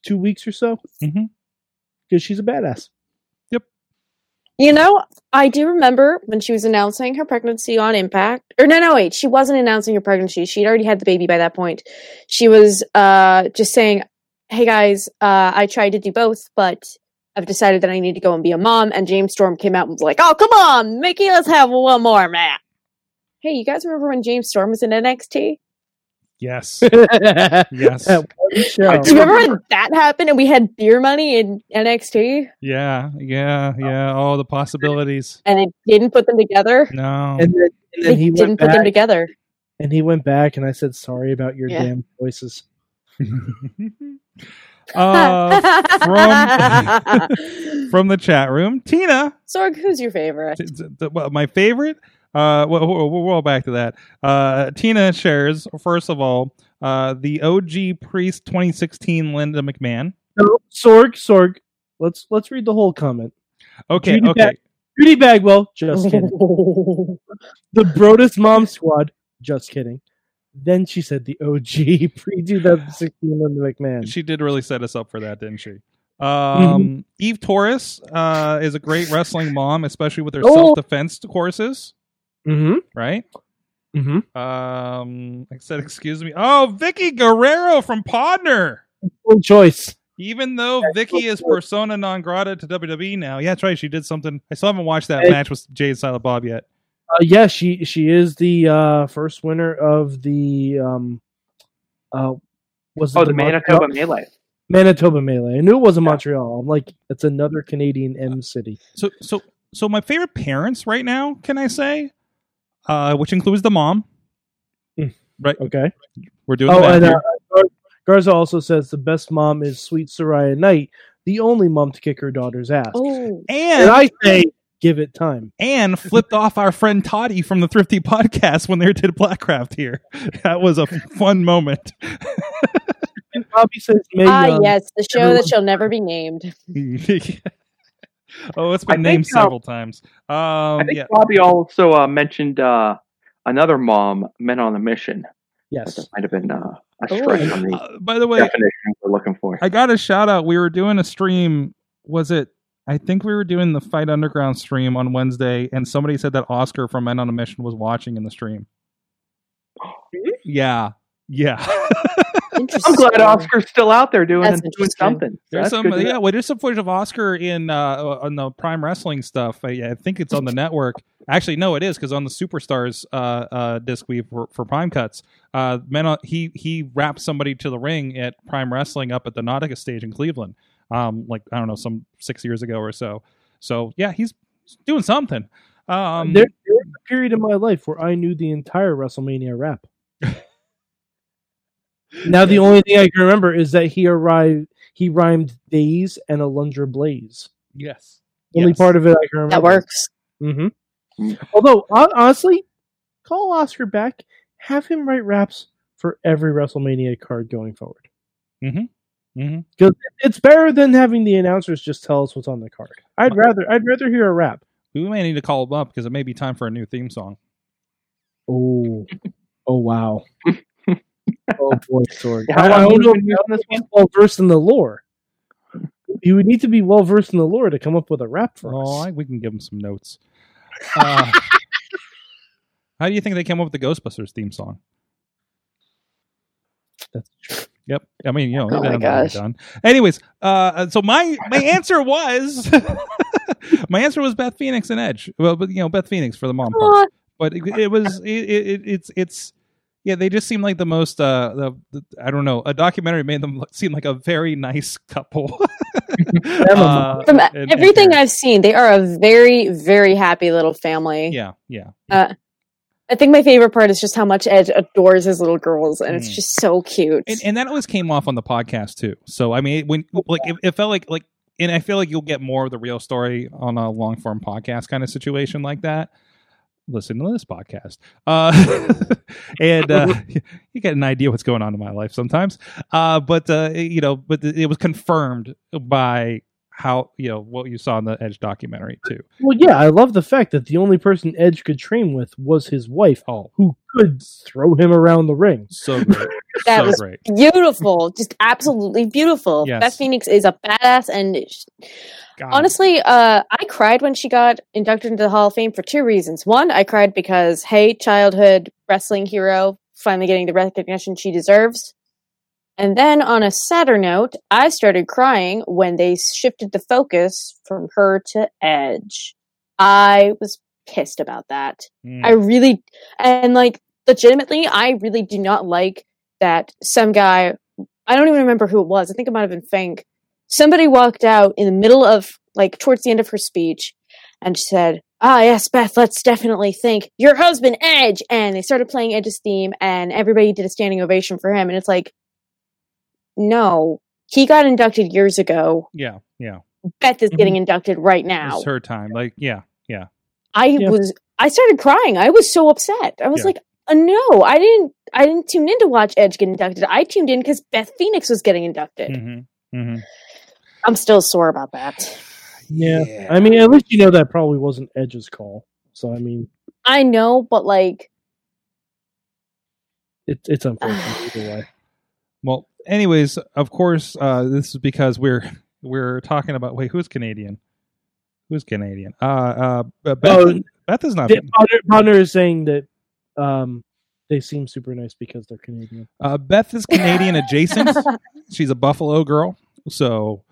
[SPEAKER 3] two weeks or so
[SPEAKER 2] Mhm.
[SPEAKER 3] because she's a badass. Yep.
[SPEAKER 5] You know, I do remember when she was announcing her pregnancy on Impact. Or no, no, wait, she wasn't announcing her pregnancy. She'd already had the baby by that point. She was uh, just saying, "Hey guys, uh, I tried to do both, but I've decided that I need to go and be a mom." And James Storm came out and was like, "Oh, come on, Mickie, let's have one more, man." Hey, you guys remember when James Storm was in NXT?
[SPEAKER 2] Yes.
[SPEAKER 3] yes.
[SPEAKER 2] Yes.
[SPEAKER 5] Do you remember when that happened and we had beer money in NXT
[SPEAKER 2] Yeah. Yeah. Yeah. Oh, the possibilities.
[SPEAKER 5] and it didn't put them together?
[SPEAKER 2] No.
[SPEAKER 3] And then, and then
[SPEAKER 5] They
[SPEAKER 3] he
[SPEAKER 5] didn't
[SPEAKER 3] went
[SPEAKER 5] put them together.
[SPEAKER 3] and he went back, and I said sorry about your
[SPEAKER 5] Yeah.
[SPEAKER 3] damn voices.
[SPEAKER 2] uh, from from the chat room, Tina.
[SPEAKER 5] Sorg, who's your favorite?
[SPEAKER 2] t- t- t- well, my favorite. Uh, well, we'll, we'll roll back to that. Uh, Tina shares first of all uh, the OG Priest 2016 Linda McMahon.
[SPEAKER 3] No, Sorg, Sorg. Let's let's read the whole comment.
[SPEAKER 2] Okay,
[SPEAKER 3] Judy
[SPEAKER 2] okay.
[SPEAKER 3] Bag- Judy Bagwell, just kidding. the Brodus Mom Squad, just kidding. Then she said the OG pre 2016 Linda McMahon.
[SPEAKER 2] She did really set us up for that, didn't she? Um, Eve Torres uh, is a great wrestling mom, especially with her
[SPEAKER 3] Oh.
[SPEAKER 2] self defense courses.
[SPEAKER 3] Mm-hmm.
[SPEAKER 2] Right?
[SPEAKER 3] Mm-hmm.
[SPEAKER 2] Um, I said, excuse me. Oh, Vickie Guerrero from Podner.
[SPEAKER 3] Full choice.
[SPEAKER 2] Even though
[SPEAKER 3] That's
[SPEAKER 2] Vickie
[SPEAKER 3] so
[SPEAKER 2] is
[SPEAKER 3] cool.
[SPEAKER 2] persona non grata to WWE now, yeah, that's right. She did something. I still haven't watched that
[SPEAKER 3] Hey.
[SPEAKER 2] match with Jay and Silent Bob yet.
[SPEAKER 3] Uh, yeah, she she is the uh, first winner of the um, uh, was it
[SPEAKER 4] Oh, the
[SPEAKER 3] Montreal-
[SPEAKER 4] Manitoba Melee.
[SPEAKER 3] Manitoba Melee. I knew it wasn't
[SPEAKER 4] Yeah.
[SPEAKER 3] Montreal. I'm like, it's another Canadian M city.
[SPEAKER 2] So, so, so my favorite parents right now, can I say, uh, which includes the mom.
[SPEAKER 3] Mm.
[SPEAKER 2] Right,
[SPEAKER 3] Okay.
[SPEAKER 2] we're doing
[SPEAKER 3] Oh,
[SPEAKER 2] the math
[SPEAKER 3] and uh, Garza also says the best mom is Sweet Saraya Knight, the only mom to kick her daughter's ass.
[SPEAKER 5] Oh,
[SPEAKER 3] And
[SPEAKER 2] and
[SPEAKER 3] I say, give it time.
[SPEAKER 2] and flipped off our friend Toddy from the Thrifty Podcast when they did Blackcraft here. That was a fun moment.
[SPEAKER 3] And Bobby says, May,
[SPEAKER 5] ah,
[SPEAKER 3] um,
[SPEAKER 5] yes, the show
[SPEAKER 3] everyone-
[SPEAKER 5] that shall never be named.
[SPEAKER 2] oh, it's been
[SPEAKER 4] think,
[SPEAKER 2] named
[SPEAKER 4] uh,
[SPEAKER 2] several times.
[SPEAKER 4] I
[SPEAKER 2] Um,
[SPEAKER 4] think
[SPEAKER 2] yeah,
[SPEAKER 4] Bobby also uh, mentioned uh, another mom, Men on a Mission.
[SPEAKER 3] Yes.
[SPEAKER 4] That might have been uh, a
[SPEAKER 5] Ooh.
[SPEAKER 4] stretch on the
[SPEAKER 2] Uh, by the way,
[SPEAKER 4] definition we're looking for.
[SPEAKER 2] I got a shout out. We were doing a stream. Was it? I think we were doing the Fight Underground stream on Wednesday, and somebody said that Oscar from Men on a Mission was watching in the stream. Yeah, yeah.
[SPEAKER 4] I'm glad Oscar's still out there doing,
[SPEAKER 5] That's
[SPEAKER 4] doing
[SPEAKER 5] interesting.
[SPEAKER 4] something.
[SPEAKER 2] There's
[SPEAKER 4] That's
[SPEAKER 2] some, yeah.
[SPEAKER 4] know.
[SPEAKER 2] Well, there's some footage of Oscar in uh, on the Prime Wrestling stuff. I, I think it's on the network. Actually, no, it is because on the Superstars uh, uh, disc we for, for Prime cuts, uh, men, he he wrapped somebody to the ring at Prime Wrestling up at the Nautica stage in Cleveland. Um, like I don't know, some six years ago or so. So yeah, he's doing something. Um,
[SPEAKER 3] there, there was a period in my life where I knew the entire WrestleMania rap. Now the only thing I can remember is that he arrived. He rhymed days and Alundra Blaze.
[SPEAKER 2] yes.
[SPEAKER 3] Only
[SPEAKER 2] Yes.
[SPEAKER 3] part of it I can remember.
[SPEAKER 5] That works.
[SPEAKER 3] Mm-hmm. Although honestly, call Oscar back. Have him write raps for every WrestleMania card going forward.
[SPEAKER 2] Mm-hmm.
[SPEAKER 3] Because it's better than having the announcers just tell us what's on the card. I'd rather I'd rather hear a rap.
[SPEAKER 2] We may need to call him up because it may be time for a new theme song.
[SPEAKER 3] Oh, oh wow. oh boy, Sorg.
[SPEAKER 4] How
[SPEAKER 3] I,
[SPEAKER 4] long
[SPEAKER 3] I
[SPEAKER 4] have
[SPEAKER 3] don't
[SPEAKER 4] you
[SPEAKER 3] know
[SPEAKER 4] been
[SPEAKER 3] if you're
[SPEAKER 4] this one?
[SPEAKER 3] well versed in the lore. You would need to be well versed in the lore to come up with a rap for
[SPEAKER 2] Oh,
[SPEAKER 3] us.
[SPEAKER 2] I, we can give him some notes. Uh, how do you think they came up with the Ghostbusters theme song?
[SPEAKER 3] That's true.
[SPEAKER 2] Yep. I mean, you know,
[SPEAKER 5] Oh my
[SPEAKER 2] done,
[SPEAKER 5] gosh.
[SPEAKER 2] done. Anyways, uh, so my my answer was my answer was Beth Phoenix and Edge. Well, but you know, Beth Phoenix for the mom part. But it, it was it, it, it's it's yeah, they just seem like the most uh the, the I don't know, a documentary made them look, seem like a very nice couple. Uh,
[SPEAKER 5] From
[SPEAKER 2] and- and
[SPEAKER 5] everything
[SPEAKER 2] parents.
[SPEAKER 5] I've seen, they are a very, very happy little family.
[SPEAKER 2] yeah, yeah.
[SPEAKER 5] Uh, I think my favorite part is just how much Edge adores his little girls, and it's
[SPEAKER 2] Mm.
[SPEAKER 5] just so cute.
[SPEAKER 2] and, and that always came off on the podcast too. So I mean, when like it, it felt like like, and I feel like you'll get more of the real story on a long form podcast kind of situation like that. Listen to this podcast, uh, and uh, you get an idea what's going on in my life sometimes. Uh, but uh, you know, but it was confirmed by how you know what you saw in the Edge documentary too.
[SPEAKER 3] Well, yeah, I love the fact that the only person Edge could train with was his wife,
[SPEAKER 2] Oh,
[SPEAKER 3] who could throw him around the ring.
[SPEAKER 2] so great,
[SPEAKER 5] That
[SPEAKER 2] so
[SPEAKER 5] was
[SPEAKER 2] great.
[SPEAKER 5] beautiful, just absolutely beautiful.
[SPEAKER 2] Yes.
[SPEAKER 5] Beth Phoenix is a badass, and sh-
[SPEAKER 2] God.
[SPEAKER 5] honestly, uh, I cried when she got inducted into the Hall of Fame for two reasons. One, I cried because hey, childhood wrestling hero finally getting the recognition she deserves. And then on a sadder note, I started crying when they shifted the focus from her to Edge. I was pissed about that.
[SPEAKER 2] Mm.
[SPEAKER 5] I really and like legitimately, I really do not like that some guy I don't even remember who it was. I think it might have been Fink. Somebody walked out in the middle of like towards the end of her speech and said, Ah yes, Beth, let's definitely thank your husband Edge and they started playing Edge's theme and everybody did a standing ovation for him and it's like No. He got inducted years ago.
[SPEAKER 2] yeah, yeah.
[SPEAKER 5] Beth is
[SPEAKER 3] Mhm.
[SPEAKER 5] getting inducted right now.
[SPEAKER 2] It's her time. Like, yeah, yeah.
[SPEAKER 5] I
[SPEAKER 3] Yeah.
[SPEAKER 5] was I started crying. I was so upset. I was
[SPEAKER 2] Yeah.
[SPEAKER 5] like, uh, no, I didn't I didn't tune in to watch Edge get inducted. I tuned in because Beth Phoenix was getting inducted.
[SPEAKER 2] Mm-hmm. Mm-hmm.
[SPEAKER 5] I'm still sore about that.
[SPEAKER 3] Yeah. I mean, at least you know that probably wasn't Edge's call. So I mean,
[SPEAKER 5] I know, but like
[SPEAKER 3] it, it's unfortunate either way.
[SPEAKER 2] Well, anyways, of course, uh, this is because we're we're talking about wait, who's Canadian? Who's Canadian? Uh, uh, Beth,
[SPEAKER 3] Oh,
[SPEAKER 2] Beth is not.
[SPEAKER 3] Bonner, Bonner is saying that um, they seem super nice because they're Canadian.
[SPEAKER 2] Uh, Beth is Canadian adjacent. She's a Buffalo girl, so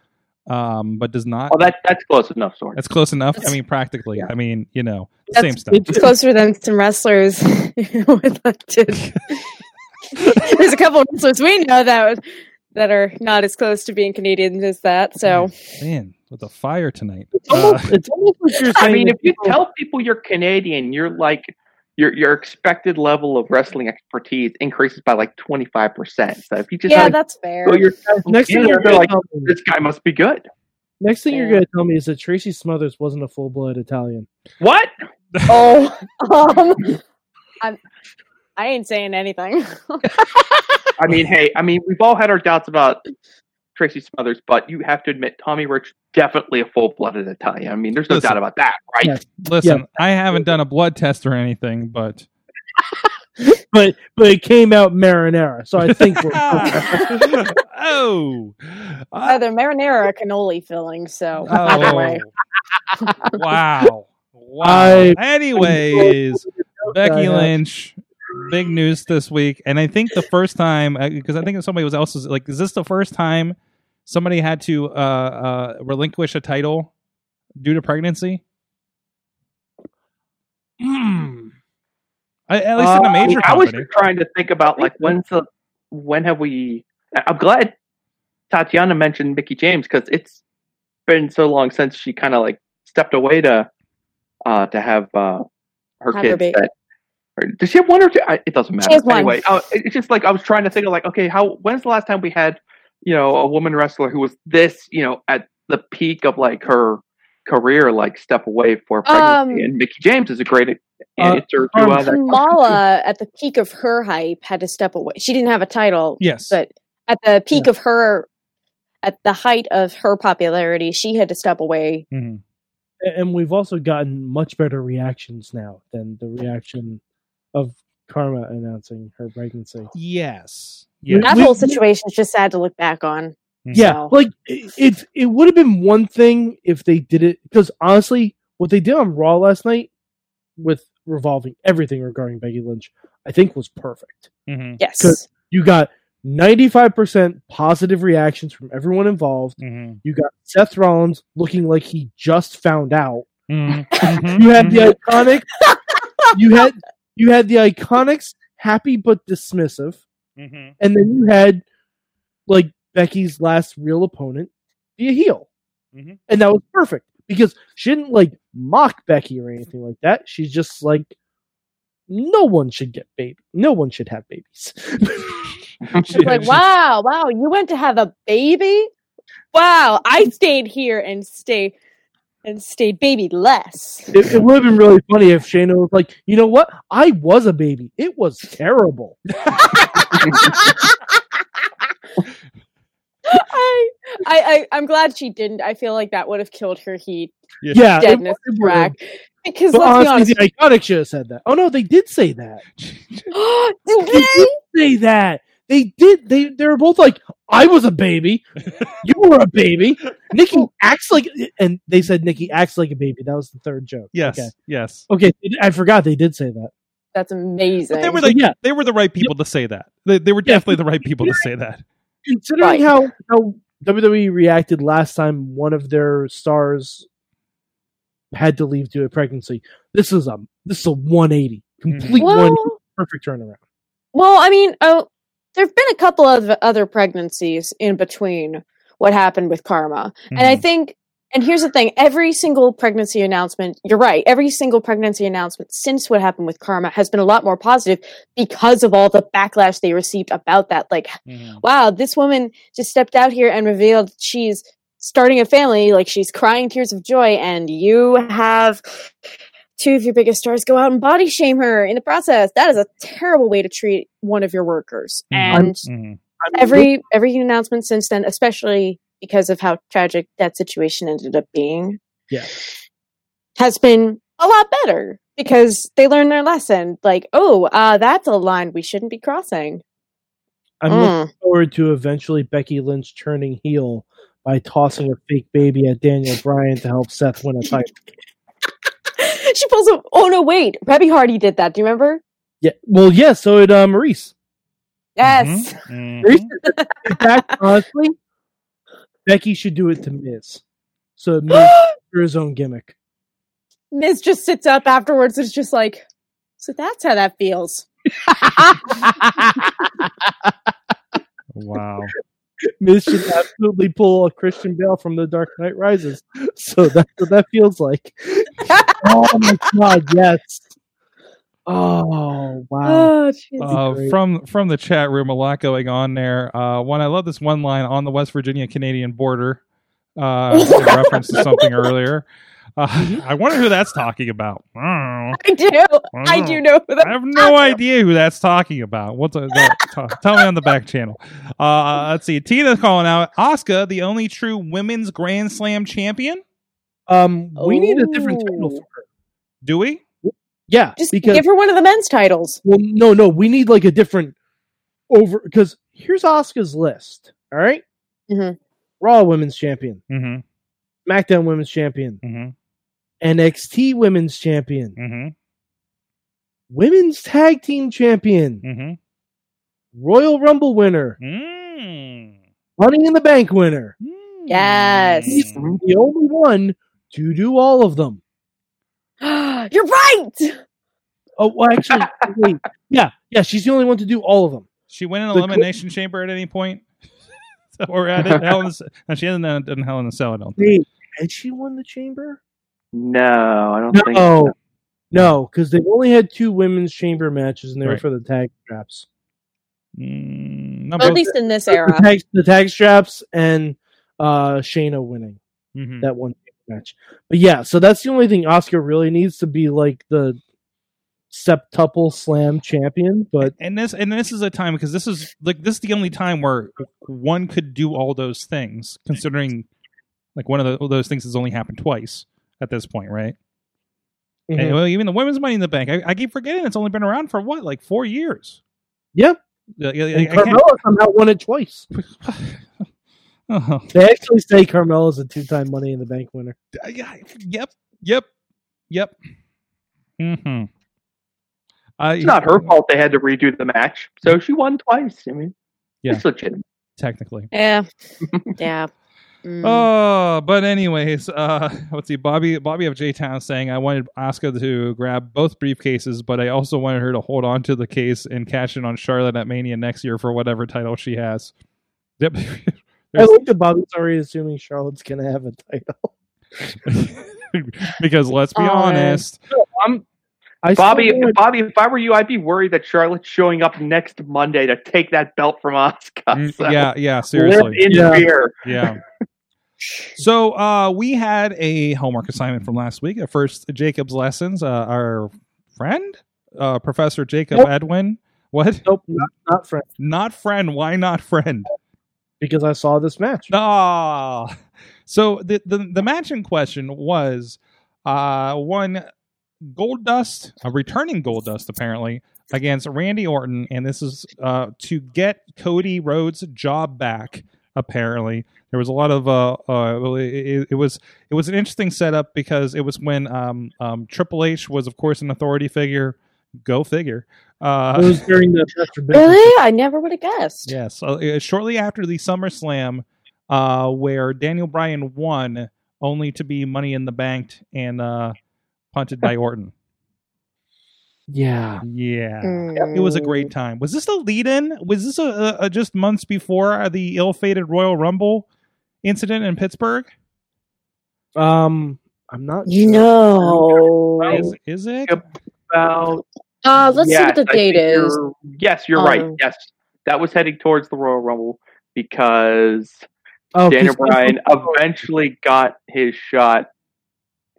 [SPEAKER 2] um, but does not.
[SPEAKER 4] Oh, that that's close enough, Sorg.
[SPEAKER 2] That's close enough. I mean, practically. I mean, you know,
[SPEAKER 5] That's-
[SPEAKER 2] same stuff.
[SPEAKER 5] it's closer than some wrestlers would like to. There's a couple of wrestlers we know that that are not as close to being Canadian as that. So
[SPEAKER 2] Man, with the fire tonight.
[SPEAKER 3] It's
[SPEAKER 2] Uh,
[SPEAKER 3] it's almost like you're
[SPEAKER 4] I mean,
[SPEAKER 3] that
[SPEAKER 4] if you tell people you're Canadian, you're like your your expected level of wrestling expertise increases by like twenty five percent. So if you just
[SPEAKER 5] yeah,
[SPEAKER 4] like,
[SPEAKER 5] that's fair.
[SPEAKER 4] go your
[SPEAKER 3] next thing you're gonna
[SPEAKER 4] like
[SPEAKER 3] tell me,
[SPEAKER 4] this guy must be good.
[SPEAKER 3] next thing you're gonna tell me is that Tracy Smothers wasn't a full blood Italian.
[SPEAKER 4] What?
[SPEAKER 5] Oh, um, I'm. I ain't saying anything.
[SPEAKER 4] I mean, hey, I mean, we've all had our doubts about Tracy Smothers, but you have to admit Tommy Rich definitely a full blooded Italian. I mean, there's no
[SPEAKER 2] Listen.
[SPEAKER 4] doubt about that, right?
[SPEAKER 3] Yes.
[SPEAKER 2] Listen, I haven't done a blood test or anything, but
[SPEAKER 3] But but it came out marinara, so I think we're
[SPEAKER 2] oh, Uh,
[SPEAKER 5] Either marinara or cannoli filling. So either way.
[SPEAKER 2] oh, wow, wow.
[SPEAKER 3] I-
[SPEAKER 2] Anyways, Becky Lynch big news this week, and I think the first time because I think somebody was else was like, is this the first time somebody had to uh, uh, relinquish a title due to pregnancy?
[SPEAKER 3] Hmm.
[SPEAKER 2] I- At least in a
[SPEAKER 3] Uh,
[SPEAKER 2] major
[SPEAKER 4] I was
[SPEAKER 2] company.
[SPEAKER 4] just trying to think about like when's the when have we? I'm glad Tatiana mentioned Mickie James because it's been so long since she kind of like stepped away to uh to have uh her
[SPEAKER 5] Have
[SPEAKER 4] kids.
[SPEAKER 5] baby.
[SPEAKER 4] that, or, does she have one or two? I, it doesn't matter.
[SPEAKER 5] has.
[SPEAKER 4] Anyway, uh, it- it's just like I was trying to think of like okay, how when's the last time we had you know a woman wrestler who was this you know at the peak of like her career like step away for pregnancy
[SPEAKER 5] Um,
[SPEAKER 4] and Mickie James is a great
[SPEAKER 3] Uh,
[SPEAKER 4] answer to
[SPEAKER 3] um,
[SPEAKER 4] uh, that question.
[SPEAKER 5] Kamala, at the peak of her hype, had to step away. She didn't have a title,
[SPEAKER 2] Yes.
[SPEAKER 5] but at the peak of her, at the height of her popularity, she had to step away.
[SPEAKER 2] Mhm.
[SPEAKER 3] and we've also gotten much better reactions now than the reaction of Kharma announcing her pregnancy.
[SPEAKER 2] Yes. Yes.
[SPEAKER 5] That
[SPEAKER 3] We-
[SPEAKER 5] whole situation is just sad to look back on.
[SPEAKER 3] Yeah,
[SPEAKER 5] So-
[SPEAKER 3] like it, it, it would have been one thing if they did it because honestly, what they did on Raw last night with revolving everything regarding Becky Lynch, I think was perfect.
[SPEAKER 2] Mhm.
[SPEAKER 5] Yes.
[SPEAKER 3] Good. You got ninety five percent positive reactions from everyone involved.
[SPEAKER 2] Mhm.
[SPEAKER 3] You got Seth Rollins looking like he just found out.
[SPEAKER 2] Mhm. Mhm.
[SPEAKER 3] You had the iconic. you had you had the IIconics happy but dismissive.
[SPEAKER 2] Mhm.
[SPEAKER 3] and then you had like Becky's last real opponent be a heel,
[SPEAKER 2] Mhm.
[SPEAKER 3] and that was perfect because she didn't like mock Becky or anything like that. She's just like, no one should get baby, no one should have babies.
[SPEAKER 5] It's like, wow, wow, you went to have a baby? Wow, I stayed here and stay and stayed baby less.
[SPEAKER 3] it, it would have been really funny if Shayna was like, you know what, I was a baby, it was terrible.
[SPEAKER 5] I, I, I, I'm glad she didn't. I feel like that would have killed her heat
[SPEAKER 3] Yeah,
[SPEAKER 5] deadness
[SPEAKER 3] it would've.
[SPEAKER 5] track. Because
[SPEAKER 3] But
[SPEAKER 5] let's
[SPEAKER 3] honestly,
[SPEAKER 5] be
[SPEAKER 3] the iconic should have said that. Oh no, they did say that.
[SPEAKER 5] Did
[SPEAKER 3] They
[SPEAKER 5] they?
[SPEAKER 3] did say that. They did. They they were both like, I was a baby. You were a baby. Nikki acts like, and they said Nikki acts like a baby. That was the third joke.
[SPEAKER 2] Yes.
[SPEAKER 3] Okay.
[SPEAKER 2] Yes.
[SPEAKER 3] Okay. I forgot they did say that.
[SPEAKER 5] That's amazing.
[SPEAKER 2] But they were like
[SPEAKER 3] yeah.
[SPEAKER 2] they were the right people to say that. They, they were
[SPEAKER 3] Yeah.
[SPEAKER 2] definitely the right people to say that.
[SPEAKER 3] Considering
[SPEAKER 5] Right.
[SPEAKER 3] how how WWE reacted last time one of their stars had to leave due to pregnancy, this is a this is a 180 complete mm-hmm.
[SPEAKER 5] well,
[SPEAKER 3] 180 perfect turnaround.
[SPEAKER 5] well, I mean, oh, there have been a couple of other pregnancies in between what happened with Kharma, and I
[SPEAKER 2] Mhm.
[SPEAKER 5] think. And here's the thing: every single pregnancy announcement, you're right. Every single pregnancy announcement since what happened with Kharma has been a lot more positive because of all the backlash they received about that. Like,
[SPEAKER 2] Mhm.
[SPEAKER 5] wow, this woman just stepped out here and revealed she's starting a family, like she's crying tears of joy, and you have two of your biggest stars go out and body shame her in the process. That is a terrible way to treat one of your workers.
[SPEAKER 2] Mhm.
[SPEAKER 5] And
[SPEAKER 2] Mhm.
[SPEAKER 5] every every announcement since then, especially because of how tragic that situation ended up being,
[SPEAKER 3] Yeah.
[SPEAKER 5] has been a lot better because they learned their lesson. Like, oh, uh, that's a line we shouldn't be crossing.
[SPEAKER 3] I'm
[SPEAKER 5] Mm.
[SPEAKER 3] looking forward to eventually Becky Lynch turning heel by tossing a fake baby at Daniel Bryan to help Seth win a title.
[SPEAKER 5] she pulls a. Oh no, wait, Reby Hardy did that. Do you remember?
[SPEAKER 3] Yeah. Well, yeah. So did uh, Maryse.
[SPEAKER 5] Yes.
[SPEAKER 2] Mhm.
[SPEAKER 3] Maryse. In fact, honestly, Becky should do it to Miz. So Miz for his own gimmick.
[SPEAKER 5] Miz just sits up afterwards and is just like, so that's how that feels.
[SPEAKER 2] Wow.
[SPEAKER 3] Miz should absolutely pull a Christian Bale from The Dark Knight Rises. So that's what that feels like. Oh my god, yes. Oh wow.
[SPEAKER 5] Oh.
[SPEAKER 2] Uh, from from the chat room, a lot going on there. Uh, one, I love this one line on the West Virginia Canadian border. Uh, in reference to something earlier. Uh, I wonder who that's talking about. I don't know.
[SPEAKER 5] I do. I do know who that
[SPEAKER 2] I have no idea who that's talking about. What's a, that, t- tell me on the back channel. Uh, let's see. Tina's calling out Asuka, the only true women's Grand Slam champion.
[SPEAKER 3] Um, we need a different title
[SPEAKER 5] Oh.
[SPEAKER 3] for her.
[SPEAKER 2] Do we?
[SPEAKER 3] Yeah,
[SPEAKER 5] Just
[SPEAKER 3] because
[SPEAKER 5] give her one of the men's titles.
[SPEAKER 3] well, no, no, we need like a different over because here's Asuka's list. All right?
[SPEAKER 5] mm-hmm.
[SPEAKER 3] Raw Women's Champion,
[SPEAKER 2] Mm-hmm.
[SPEAKER 3] SmackDown Women's Champion,
[SPEAKER 2] Mm-hmm.
[SPEAKER 3] NXT Women's Champion,
[SPEAKER 2] Mm-hmm.
[SPEAKER 3] women's tag team champion,
[SPEAKER 2] Mm-hmm.
[SPEAKER 3] Royal Rumble winner,
[SPEAKER 2] Mm.
[SPEAKER 3] Money in the Bank winner.
[SPEAKER 5] Yes.
[SPEAKER 3] She's the only one to do all of them.
[SPEAKER 5] You're right.
[SPEAKER 3] Oh, well, actually, wait. Yeah, yeah, she's the only one to do all of them.
[SPEAKER 2] She went in
[SPEAKER 3] The
[SPEAKER 2] elimination chamber at any point, or at it, Hell in the, no, she hasn't done, done Hell in the Cell. I don't think.
[SPEAKER 3] Wait, had she won the chamber?
[SPEAKER 4] No, I don't think.
[SPEAKER 3] No,
[SPEAKER 4] So.
[SPEAKER 3] no, because they've only had two women's chamber matches, and they were for the tag straps.
[SPEAKER 2] Mm,
[SPEAKER 5] Well, at least in this
[SPEAKER 3] The
[SPEAKER 5] era.
[SPEAKER 3] tag, the tag straps and uh Shayna winning
[SPEAKER 2] Mhm.
[SPEAKER 3] that one match. But yeah, so that's the only thing Asuka really needs to be like the septuple slam champion. But
[SPEAKER 2] and this and this is a time because this is like this is the only time where one could do all those things considering like one of the, those things has only happened twice at this point right
[SPEAKER 3] Mhm.
[SPEAKER 2] And, well even the women's money in the bank I, I keep forgetting it's only been around for what like four years
[SPEAKER 3] Yep.
[SPEAKER 2] Yeah, I- I
[SPEAKER 3] Carmella somehow won it twice.
[SPEAKER 2] Oh,
[SPEAKER 3] They actually say Carmella's a two time Money in the Bank winner.
[SPEAKER 2] yeah, yep yep yep mm-hmm uh,
[SPEAKER 4] It's not her fault they had to redo the match, so she won twice. I mean,
[SPEAKER 2] Yeah.
[SPEAKER 4] it's legitimate.
[SPEAKER 2] technically
[SPEAKER 5] Yeah. Yeah. Mm.
[SPEAKER 2] Oh, but anyways, uh, let's see. Bobby Bobby of J Town saying I wanted Asuka to grab both briefcases, but I also wanted her to hold on to the case and cash in on Charlotte at Mania next year for whatever title she has. Yep.
[SPEAKER 3] I
[SPEAKER 2] There's-
[SPEAKER 3] like that Bobby's already assuming Charlotte's gonna have a title.
[SPEAKER 2] because let's be
[SPEAKER 5] Uh,
[SPEAKER 2] honest,
[SPEAKER 4] I'm
[SPEAKER 3] I
[SPEAKER 4] Bobby.
[SPEAKER 3] want-
[SPEAKER 4] Bobby, if I were you, I'd be worried that Charlotte's showing up next Monday to take that belt from Asuka.
[SPEAKER 2] Mm,
[SPEAKER 4] So,
[SPEAKER 2] yeah, yeah,
[SPEAKER 4] live
[SPEAKER 2] seriously,
[SPEAKER 4] in
[SPEAKER 3] Yeah.
[SPEAKER 4] fear.
[SPEAKER 2] yeah. So uh, we had a homework assignment from last week. At first, Jacob's lessons. Uh, our friend, uh, Professor Jacob
[SPEAKER 3] Nope.
[SPEAKER 2] Edwin. What?
[SPEAKER 3] nope, not, not friend.
[SPEAKER 2] Not friend. Why not friend?
[SPEAKER 3] Because I saw this match.
[SPEAKER 2] Ah, so the, the the match in question was uh one Goldust, a returning Goldust apparently against Randy Orton, and this is uh to get Cody Rhodes' job back. Apparently, there was a lot of uh, uh it, it was it was an interesting setup because it was when um um Triple H was of course an authority figure. Go figure. Uh,
[SPEAKER 3] It was during the
[SPEAKER 5] Really? I never would have guessed.
[SPEAKER 2] Yes, uh, uh, shortly after the SummerSlam, uh, where Daniel Bryan won, only to be Money in the Banked and uh, punted by Orton.
[SPEAKER 3] Yeah.
[SPEAKER 2] Yeah,
[SPEAKER 5] Mm.
[SPEAKER 2] it was a great time. Was this a lead-in? Was this a, a, a just months before the ill-fated Royal Rumble incident in Pittsburgh?
[SPEAKER 3] Um, I'm not.
[SPEAKER 5] You
[SPEAKER 3] sure.
[SPEAKER 5] know.
[SPEAKER 2] Is, is it?
[SPEAKER 4] About
[SPEAKER 5] Uh, let's see what the
[SPEAKER 4] I
[SPEAKER 5] date is.
[SPEAKER 4] you're- Yes, you're right.
[SPEAKER 5] Um,
[SPEAKER 4] Yes, that was heading towards the Royal Rumble because
[SPEAKER 3] Oh,
[SPEAKER 4] Daniel
[SPEAKER 3] 'cause-
[SPEAKER 4] Bryan eventually got his shot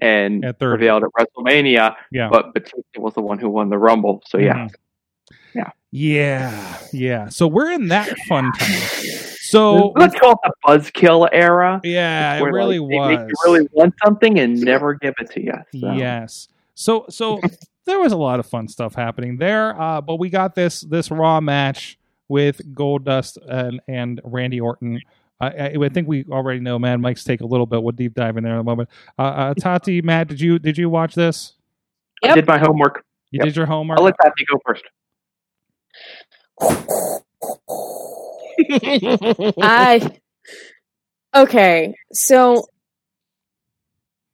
[SPEAKER 4] and
[SPEAKER 2] At
[SPEAKER 4] prevailed at WrestleMania,
[SPEAKER 2] Yeah.
[SPEAKER 4] but Batista was the one who won the Rumble. So yeah,
[SPEAKER 2] Mhm. Yeah, yeah. So we're in that fun time. So
[SPEAKER 4] let's call it the Buzzkill era.
[SPEAKER 2] yeah, it really
[SPEAKER 4] like, they
[SPEAKER 2] was.
[SPEAKER 4] make you really want something and never give it to you. So.
[SPEAKER 2] Yes. So so there was a lot of fun stuff happening there. Uh, but we got this this raw match with Goldust and and Randy Orton. I, I, I think we already know Mad Mike's take a little bit. We'll deep dive in there in a moment. Uh, uh, Tati, Matt, did you did you watch this?
[SPEAKER 4] I did my homework.
[SPEAKER 2] You
[SPEAKER 4] Yep.
[SPEAKER 2] did your homework.
[SPEAKER 4] I'll let Tati go first.
[SPEAKER 5] I okay. So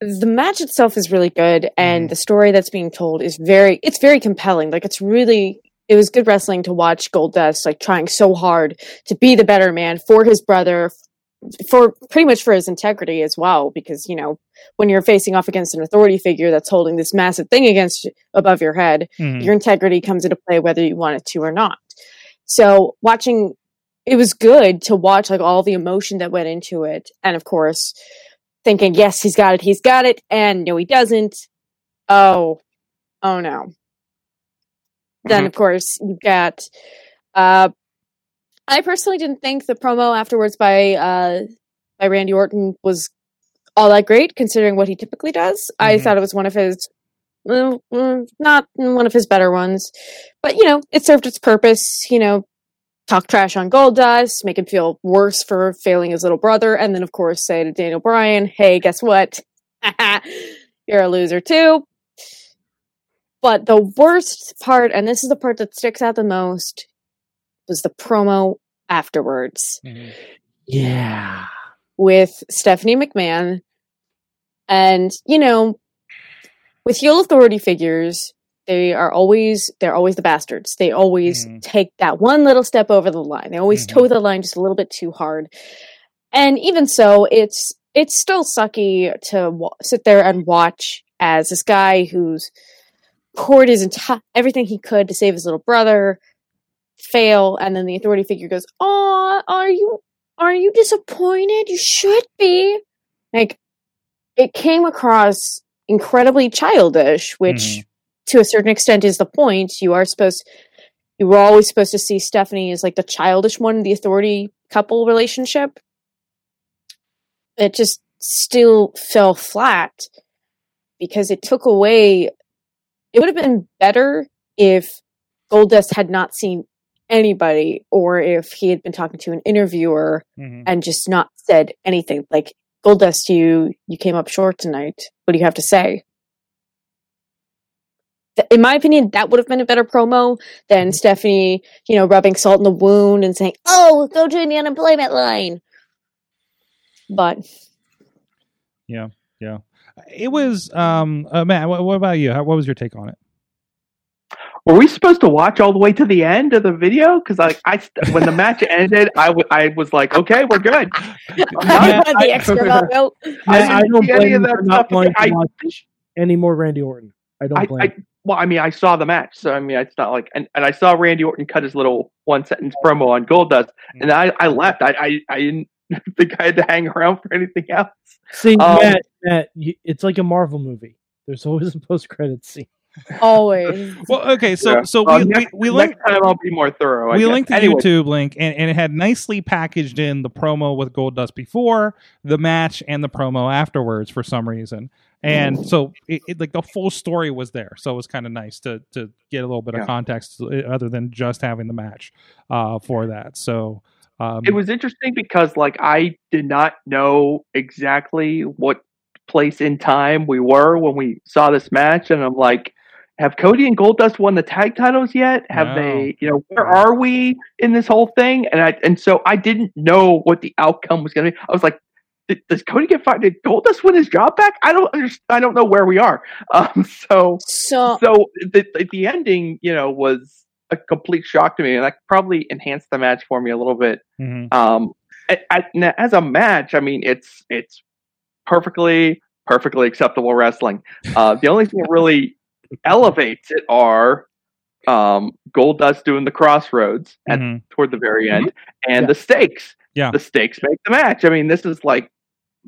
[SPEAKER 5] the match itself is really good, and the story that's being told is very. It's very compelling. Like it's really. It was good wrestling to watch Goldust like trying so hard to be the better man for his brother, for pretty much for his integrity as well. Because you know when you're facing off against an authority figure that's holding this massive thing against above your head,
[SPEAKER 2] Mhm.
[SPEAKER 5] your integrity comes into play whether you want it to or not. So watching it was good to watch like all the emotion that went into it and of course thinking yes he's got it he's got it and no he doesn't oh oh no then
[SPEAKER 4] Mhm.
[SPEAKER 5] of course you've got uh i personally didn't think the promo afterwards by uh by randy orton was all that great considering what he typically does i
[SPEAKER 2] Mhm.
[SPEAKER 5] thought it was one of his not one of his better ones but you know it served its purpose you know talk trash on Goldust, make him feel worse for failing his little brother, and then of course say to Daniel Bryan, "Hey, guess what? You're a loser too." But the worst part, and this is the part that sticks out the most, was the promo afterwards mm-hmm.
[SPEAKER 3] Yeah.
[SPEAKER 5] with Stephanie McMahon. And, you know, with heel authority figures, they are always they're always the bastards. They always
[SPEAKER 2] Mhm.
[SPEAKER 5] take that one little step over the line. They always
[SPEAKER 2] Mhm.
[SPEAKER 5] toe the line just a little bit too hard. And even so, it's it's still sucky to wa- sit there and watch as this guy who's poured his entire everything he could to save his little brother fail, and then the authority figure goes, "Oh, are you are you disappointed? You should be." Like it came across incredibly childish, which
[SPEAKER 2] Mhm.
[SPEAKER 5] To a certain extent is the point. You are supposed you were always supposed to see Stephanie as like the childish one the authority couple relationship. It just still fell flat because it took away it would have been better if Goldust had not seen anybody or if he had been talking to an interviewer
[SPEAKER 2] Mhm.
[SPEAKER 5] and just not said anything like Goldust you you came up short tonight what do you have to say in my opinion that would have been a better promo than Stephanie you know rubbing salt in the wound and saying oh go to the unemployment line but yeah, yeah,
[SPEAKER 2] It was um uh, Matt. What, what about you? How, what was your take on it?
[SPEAKER 4] Were we supposed to watch all the way to the end of the video? Because like I, when the match ended, I, w- I was like, okay, we're good.
[SPEAKER 5] I the extra.
[SPEAKER 4] I
[SPEAKER 3] I, I don't
[SPEAKER 4] see any
[SPEAKER 3] blame
[SPEAKER 4] of
[SPEAKER 3] you
[SPEAKER 4] that
[SPEAKER 3] for not
[SPEAKER 4] stuff.
[SPEAKER 3] wanting to
[SPEAKER 4] I-
[SPEAKER 3] watch any more Randy Orton. I don't
[SPEAKER 4] I,
[SPEAKER 3] blame.
[SPEAKER 4] I, well, I mean, I saw the match, so I mean, it's not like, and, and I saw Randy Orton cut his little one sentence promo on Goldust, and I, I left. I, I, I didn't think I had to hang around for anything else.
[SPEAKER 3] See,
[SPEAKER 4] um,
[SPEAKER 3] Matt, Matt, you, it's like a Marvel movie. There's always a post credit scene.
[SPEAKER 5] always
[SPEAKER 2] Well, okay, so
[SPEAKER 4] Yeah.
[SPEAKER 2] so we, we
[SPEAKER 4] next,
[SPEAKER 2] we
[SPEAKER 4] next
[SPEAKER 2] linked
[SPEAKER 4] time I'll be more thorough. I
[SPEAKER 2] we
[SPEAKER 4] guess.
[SPEAKER 2] linked the
[SPEAKER 4] Anyway,
[SPEAKER 2] YouTube link, and, and it had nicely packaged in the promo with Goldust before the match and the promo afterwards for some reason. And so, it, it, like the full story was there, so it was kind of nice to to get a little bit of context uh, other than just having the match uh, for that. So um,
[SPEAKER 4] it was interesting because like I did not know exactly what place in time we were when we saw this match, and I'm like, have Cody and Goldust won the tag titles yet? Have
[SPEAKER 2] No.
[SPEAKER 4] they? You know, where are we in this whole thing? And I and so I didn't know what the outcome was going to be. I was like. "Did- Does Cody get fired? Did Goldust win his job back? I don't understand. I don't know where we are. Um, so
[SPEAKER 5] so
[SPEAKER 4] so the, the the ending, you know, was a complete shock to me, and that probably enhanced the match for me a little bit.
[SPEAKER 2] mhm.
[SPEAKER 4] Um, a- a- now, as a match, I mean, it's it's perfectly perfectly acceptable wrestling. Uh, the only thing that really elevates it are um, Goldust doing the crossroads at
[SPEAKER 2] Mhm.
[SPEAKER 4] toward the very end, and
[SPEAKER 3] Yeah.
[SPEAKER 4] the stakes.
[SPEAKER 2] Yeah.
[SPEAKER 4] the stakes make the match. I mean, this is like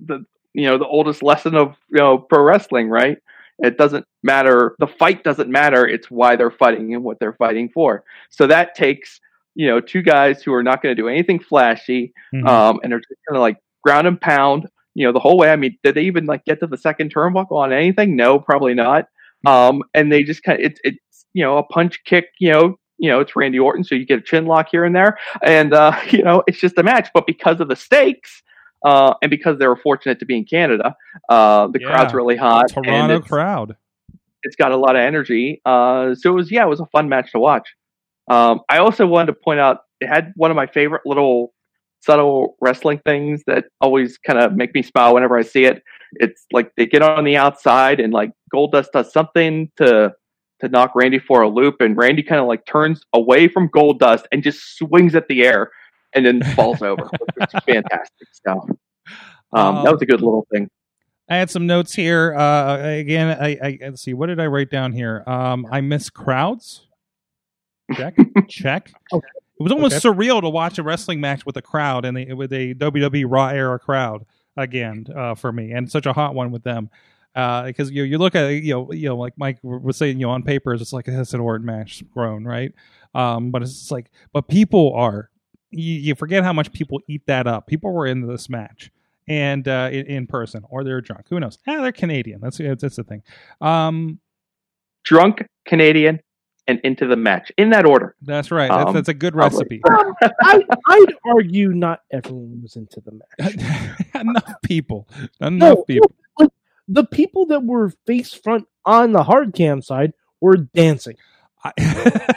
[SPEAKER 4] the you know the oldest lesson of you know pro wrestling, right? It doesn't matter. The fight doesn't matter. It's why they're fighting and what they're fighting for. So that takes you know two guys who are not going to do anything flashy,
[SPEAKER 2] Mhm.
[SPEAKER 4] um, and are just going to like ground and pound. You know the whole way. I mean, did they even like get to the second turnbuckle on anything? No, probably not. Um, and they just kind of it's it's you know a punch kick. You know you know it's Randy Orton, so you get a chin lock here and there, and uh, you know it's just a match. But because of the stakes. Uh, and because they were fortunate to be in Canada, uh, the
[SPEAKER 2] Yeah.
[SPEAKER 4] crowd's really hot. and
[SPEAKER 2] Toronto
[SPEAKER 4] it's-
[SPEAKER 2] crowd.
[SPEAKER 4] it's got a lot of energy. Uh, so it was, yeah, it was a fun match to watch. Um, I also wanted to point out it had one of my favorite little subtle wrestling things that always kind of make me smile whenever I see it. It's like they get on the outside and like Goldust does something to to knock Randy for a loop, and Randy kind of like turns away from Goldust and just swings at the air and then falls over, which fantastic stuff. Um, that was a good little thing.
[SPEAKER 2] I had some notes here. Uh, again, I, I let's see. What did I write down here? Um, I miss crowds. Check, check.
[SPEAKER 3] Okay.
[SPEAKER 2] It was almost
[SPEAKER 3] Okay.
[SPEAKER 2] surreal to watch a wrestling match with a crowd and the, with a WWE Raw era crowd again uh, for me, and such a hot one with them. Because you you look at you know you know like Mike was saying you know on papers it's like it's an Orton match grown right, um, but it's like but people are you, you forget how much people eat that up. People were into this match and uh, in, in person, or they're drunk. Who knows? Ah, they're Canadian. That's that's, that's the thing. Um,
[SPEAKER 4] Drunk Canadian and into the match in that order.
[SPEAKER 2] that's right. That's,
[SPEAKER 4] Um,
[SPEAKER 2] that's a good
[SPEAKER 4] probably.
[SPEAKER 2] recipe.
[SPEAKER 3] I, I'd argue not everyone was into the match.
[SPEAKER 2] Enough people. Enough
[SPEAKER 3] No,
[SPEAKER 2] people.
[SPEAKER 3] like, the people that were face front on the hard cam side were dancing.
[SPEAKER 2] I,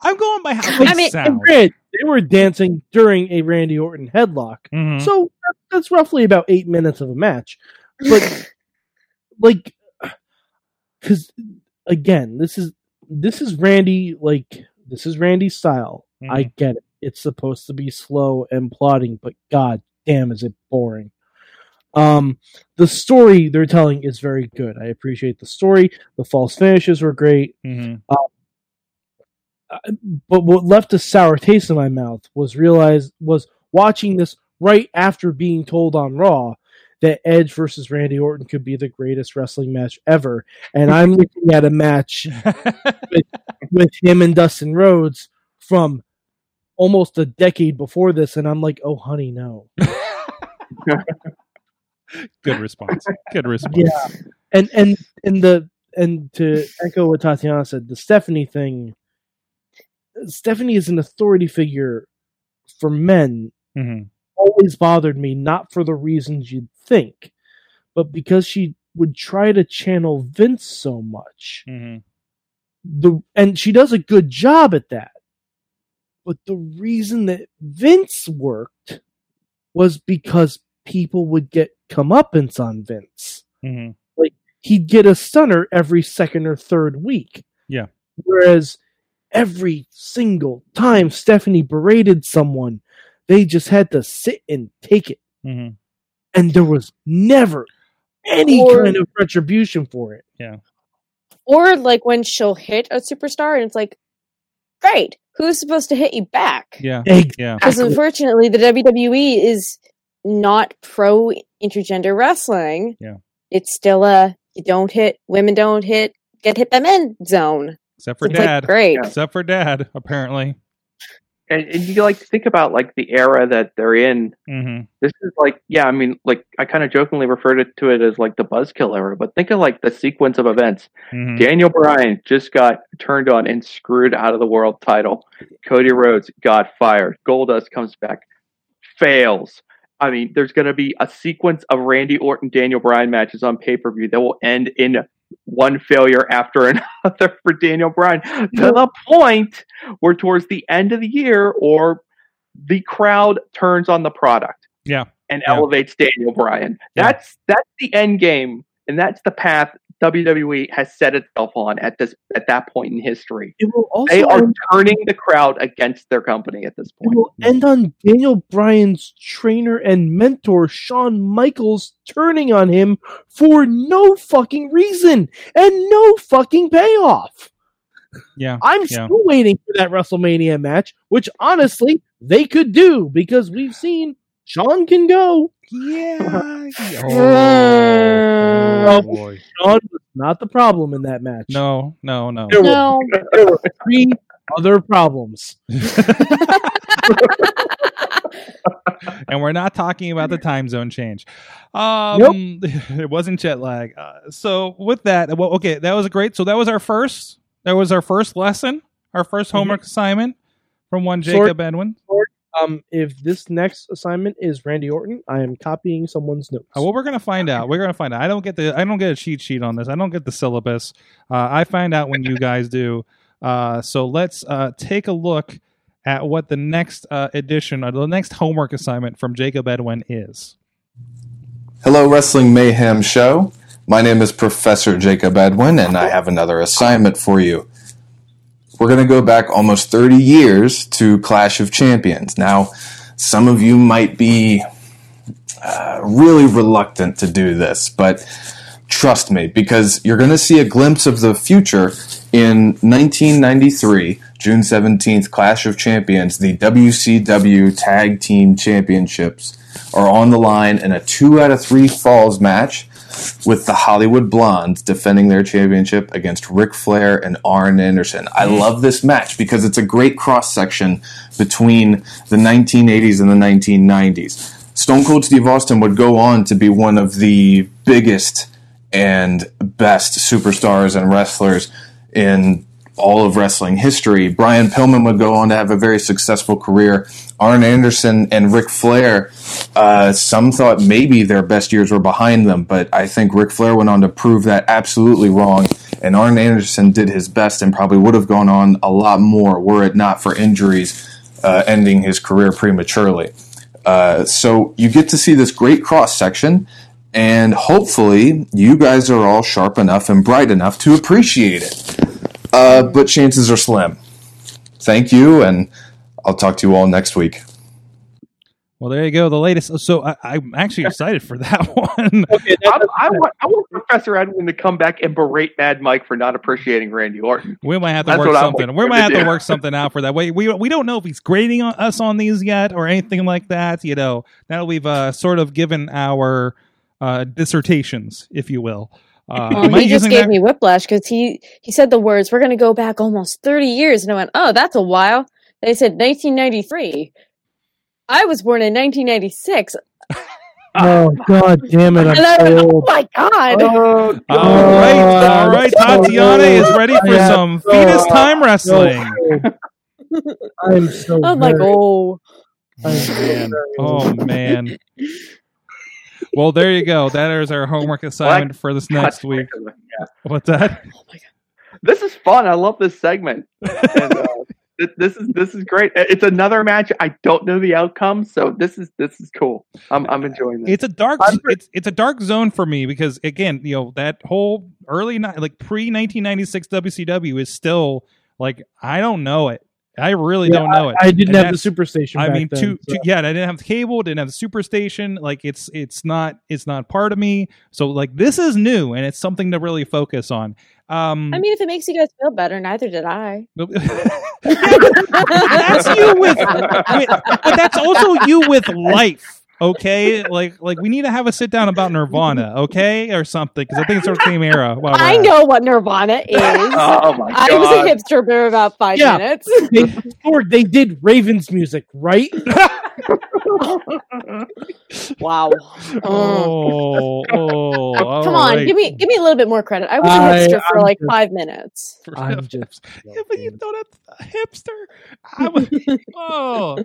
[SPEAKER 2] I'm going by how they
[SPEAKER 5] I mean,
[SPEAKER 2] sound.
[SPEAKER 3] granted, they were dancing during a Randy Orton headlock,
[SPEAKER 2] Mhm.
[SPEAKER 3] so that- that's roughly about eight minutes of a match. But like, because again, this is this is Randy. Like, this is Randy's style. I get it. It's supposed to be slow and plotting, but god damn, is it boring. Um, the story they're telling is very good. I appreciate the story. The false finishes were great.
[SPEAKER 2] Mhm.
[SPEAKER 3] but what left a sour taste in my mouth was realize was watching this right after being told on Raw that Edge versus Randy Orton could be the greatest wrestling match ever, and I'm looking at a match with him and Dustin Rhodes from almost a decade before this, and I'm like, oh honey, no.
[SPEAKER 2] Good response. Good response.
[SPEAKER 3] Yeah, and and and the and to echo what Tatiana said, the Stephanie thing. Stephanie is an authority figure for men.
[SPEAKER 2] Mhm.
[SPEAKER 3] Always bothered me, not for the reasons you'd think, but because she would try to channel Vince so much.
[SPEAKER 2] Mhm.
[SPEAKER 3] The and she does a good job at that. But the reason that Vince worked was because people would get comeuppance on Vince
[SPEAKER 2] Mhm.
[SPEAKER 3] he'd get a stunner every second or third week.
[SPEAKER 2] Yeah.
[SPEAKER 3] Whereas every single time Stephanie berated someone, they just had to sit and take it.
[SPEAKER 2] Mhm.
[SPEAKER 3] And there was never any
[SPEAKER 5] Or-
[SPEAKER 3] kind of retribution for it. Yeah.
[SPEAKER 5] Or like when she'll hit a superstar and it's like, great, who's supposed to hit you back?
[SPEAKER 2] Yeah.
[SPEAKER 3] Egg.
[SPEAKER 2] Yeah.
[SPEAKER 5] Because unfortunately, the WWE is not pro intergender wrestling.
[SPEAKER 2] Yeah.
[SPEAKER 5] It's still a you don't hit women, don't hit get hit by men zone.
[SPEAKER 2] Except for
[SPEAKER 5] It's like,
[SPEAKER 2] dad.
[SPEAKER 5] great.
[SPEAKER 2] Except for dad, apparently.
[SPEAKER 4] And, and you like think about like the era that they're in.
[SPEAKER 2] hmm
[SPEAKER 4] This is like, yeah, I mean, like I kind of jokingly referred it to it as like the buzzkill era, but think of like the sequence of events.
[SPEAKER 2] hmm
[SPEAKER 4] Daniel Bryan just got turned on and screwed out of the world title. Cody Rhodes got fired. Goldust comes back, fails. I mean, there's going to be a sequence of Randy Orton Daniel Bryan matches on pay per view that will end in one failure after another for Daniel Bryan to the point where towards the end of the year or the crowd turns on the product
[SPEAKER 2] Yeah.
[SPEAKER 4] and
[SPEAKER 2] Yeah.
[SPEAKER 4] elevates Daniel Bryan.
[SPEAKER 2] Yeah.
[SPEAKER 4] That's that's the end game, and that's the path WWE has set itself on at this at that point in history.
[SPEAKER 3] It will also
[SPEAKER 4] They are
[SPEAKER 3] end,
[SPEAKER 4] turning the crowd against their company at this point.
[SPEAKER 3] it will end on Daniel Bryan's trainer and mentor Shawn Michaels turning on him for no fucking reason and no fucking payoff.
[SPEAKER 2] Yeah.
[SPEAKER 3] I'm
[SPEAKER 2] Yeah.
[SPEAKER 3] still waiting for that WrestleMania match, which honestly they could do because we've seen Shawn can go.
[SPEAKER 2] Yeah.
[SPEAKER 5] Mm.
[SPEAKER 2] Oh, boy.
[SPEAKER 3] Shawn was not the problem in that match.
[SPEAKER 2] No, no, no.
[SPEAKER 3] There,
[SPEAKER 5] No.
[SPEAKER 3] were, there were three other problems.
[SPEAKER 2] and we're not talking about the time zone change. Um, it wasn't jet lag. Uh, so with that, well, okay, that was great. So that was our first. That was our first lesson, our 1st homework assignment from one
[SPEAKER 3] Sort-
[SPEAKER 2] Jacob Edwin.
[SPEAKER 3] Um, if this next assignment is Randy Orton, I am copying someone's notes.
[SPEAKER 2] Uh, well, we're gonna find out. We're gonna find out. I don't get the. I don't get a cheat sheet on this. I don't get the syllabus. Uh, I find out when you guys do. Uh, so let's uh, take a look at what the next uh, edition or the next homework assignment from Jacob Edwin is.
[SPEAKER 8] Hello, Wrestling Mayhem Show. My name is Professor Jacob Edwin, and I have another assignment for you. We're going to go back almost 30 years to Clash of Champions. Now, some of you might be uh, really reluctant to do this, but trust me, because you're going to see a glimpse of the future in 1993, June 17th, Clash of Champions. The WCW Tag Team Championships are on the line in a two out of three falls match with the Hollywood Blondes defending their championship against Ric Flair and Arn Anderson. I mm. love this match because it's a great cross section between the 1980s and the 1990s. Stone Cold Steve Austin would go on to be one of the biggest and best superstars and wrestlers in all of wrestling history. Brian Pillman would go on to have a very successful career. Arn Anderson and Ric Flair, uh, some thought maybe their best years were behind them, but I think Ric Flair went on to prove that absolutely wrong and Arn Anderson did his best and probably would have gone on a lot more were it not for injuries uh, ending his career prematurely. Uh, so you get to see this great cross section, and hopefully you guys are all sharp enough and bright enough to appreciate it. Uh, but chances are slim. Thank you, and I'll talk to you all next week.
[SPEAKER 2] Well, there you go. The latest. So I, I'm actually excited for that one.
[SPEAKER 3] Okay,
[SPEAKER 4] I, I, want, I want Professor Edwin to come back and berate Mad Mike for not appreciating Randy Orton.
[SPEAKER 2] We might have to
[SPEAKER 4] That's
[SPEAKER 2] work something. We might
[SPEAKER 4] to
[SPEAKER 2] have to
[SPEAKER 4] do.
[SPEAKER 2] work something out for that. We we we don't know if he's grading on us on these yet or anything like that. You know, now we've uh, sort of given our uh, dissertations, if you will. Uh,
[SPEAKER 5] Well,
[SPEAKER 2] am I
[SPEAKER 5] he just gave
[SPEAKER 2] that-
[SPEAKER 5] me whiplash because he he said the words, "We're going to go back almost thirty years," and I went, "Oh, that's a while." They said 1993. I was born in 1996,
[SPEAKER 3] Oh god damn it! I'm
[SPEAKER 5] and I went, "Oh my god!"
[SPEAKER 3] Oh,
[SPEAKER 2] All right, all right. Tatiana is ready for
[SPEAKER 3] Yeah.
[SPEAKER 2] some fetus time wrestling.
[SPEAKER 3] I'm so.
[SPEAKER 5] I'm like,
[SPEAKER 3] very-
[SPEAKER 5] "Oh,
[SPEAKER 3] I'm
[SPEAKER 2] Man. Oh man. Well, there you go. That is our homework assignment for this next week.
[SPEAKER 4] Yeah.
[SPEAKER 2] What's that?
[SPEAKER 4] This is fun. I love this segment. And, uh, this is this is great. It's another match. I don't know the outcome, so this is this is cool. I'm I'm enjoying this.
[SPEAKER 2] It's a dark. It's it's a dark zone for me because again, you know that whole early like pre 1996 WCW is still like I don't know it. I really
[SPEAKER 3] Yeah,
[SPEAKER 2] don't know it.
[SPEAKER 3] I didn't
[SPEAKER 2] And
[SPEAKER 3] have the superstation.
[SPEAKER 2] I
[SPEAKER 3] back
[SPEAKER 2] mean,
[SPEAKER 3] then,
[SPEAKER 2] two,
[SPEAKER 3] so-
[SPEAKER 2] two, yeah, I didn't have the cable, didn't have the superstation. Like it's it's not it's not part of me. So like this is new and it's something to really focus on. Um,
[SPEAKER 5] I mean, if it makes you guys feel better, neither did I."
[SPEAKER 2] that's you with, with but that's also you with life okay like like we need to have a sit down about nirvana okay or something because i think it's sort of same era while we're
[SPEAKER 5] I
[SPEAKER 2] at
[SPEAKER 5] know what Nirvana is.
[SPEAKER 4] oh my god!
[SPEAKER 5] I was a hipster for about five
[SPEAKER 3] Yeah.
[SPEAKER 5] minutes.
[SPEAKER 3] they, Sorg, they did Ravens music, right?
[SPEAKER 5] wow. Mm.
[SPEAKER 2] oh oh
[SPEAKER 5] Come on,
[SPEAKER 2] right.
[SPEAKER 5] give me give me a little bit more credit. I was a hipster for
[SPEAKER 3] I'm
[SPEAKER 5] like
[SPEAKER 3] just-
[SPEAKER 5] five minutes.
[SPEAKER 3] I'm just.
[SPEAKER 2] yeah, but you don't a hipster I was, oh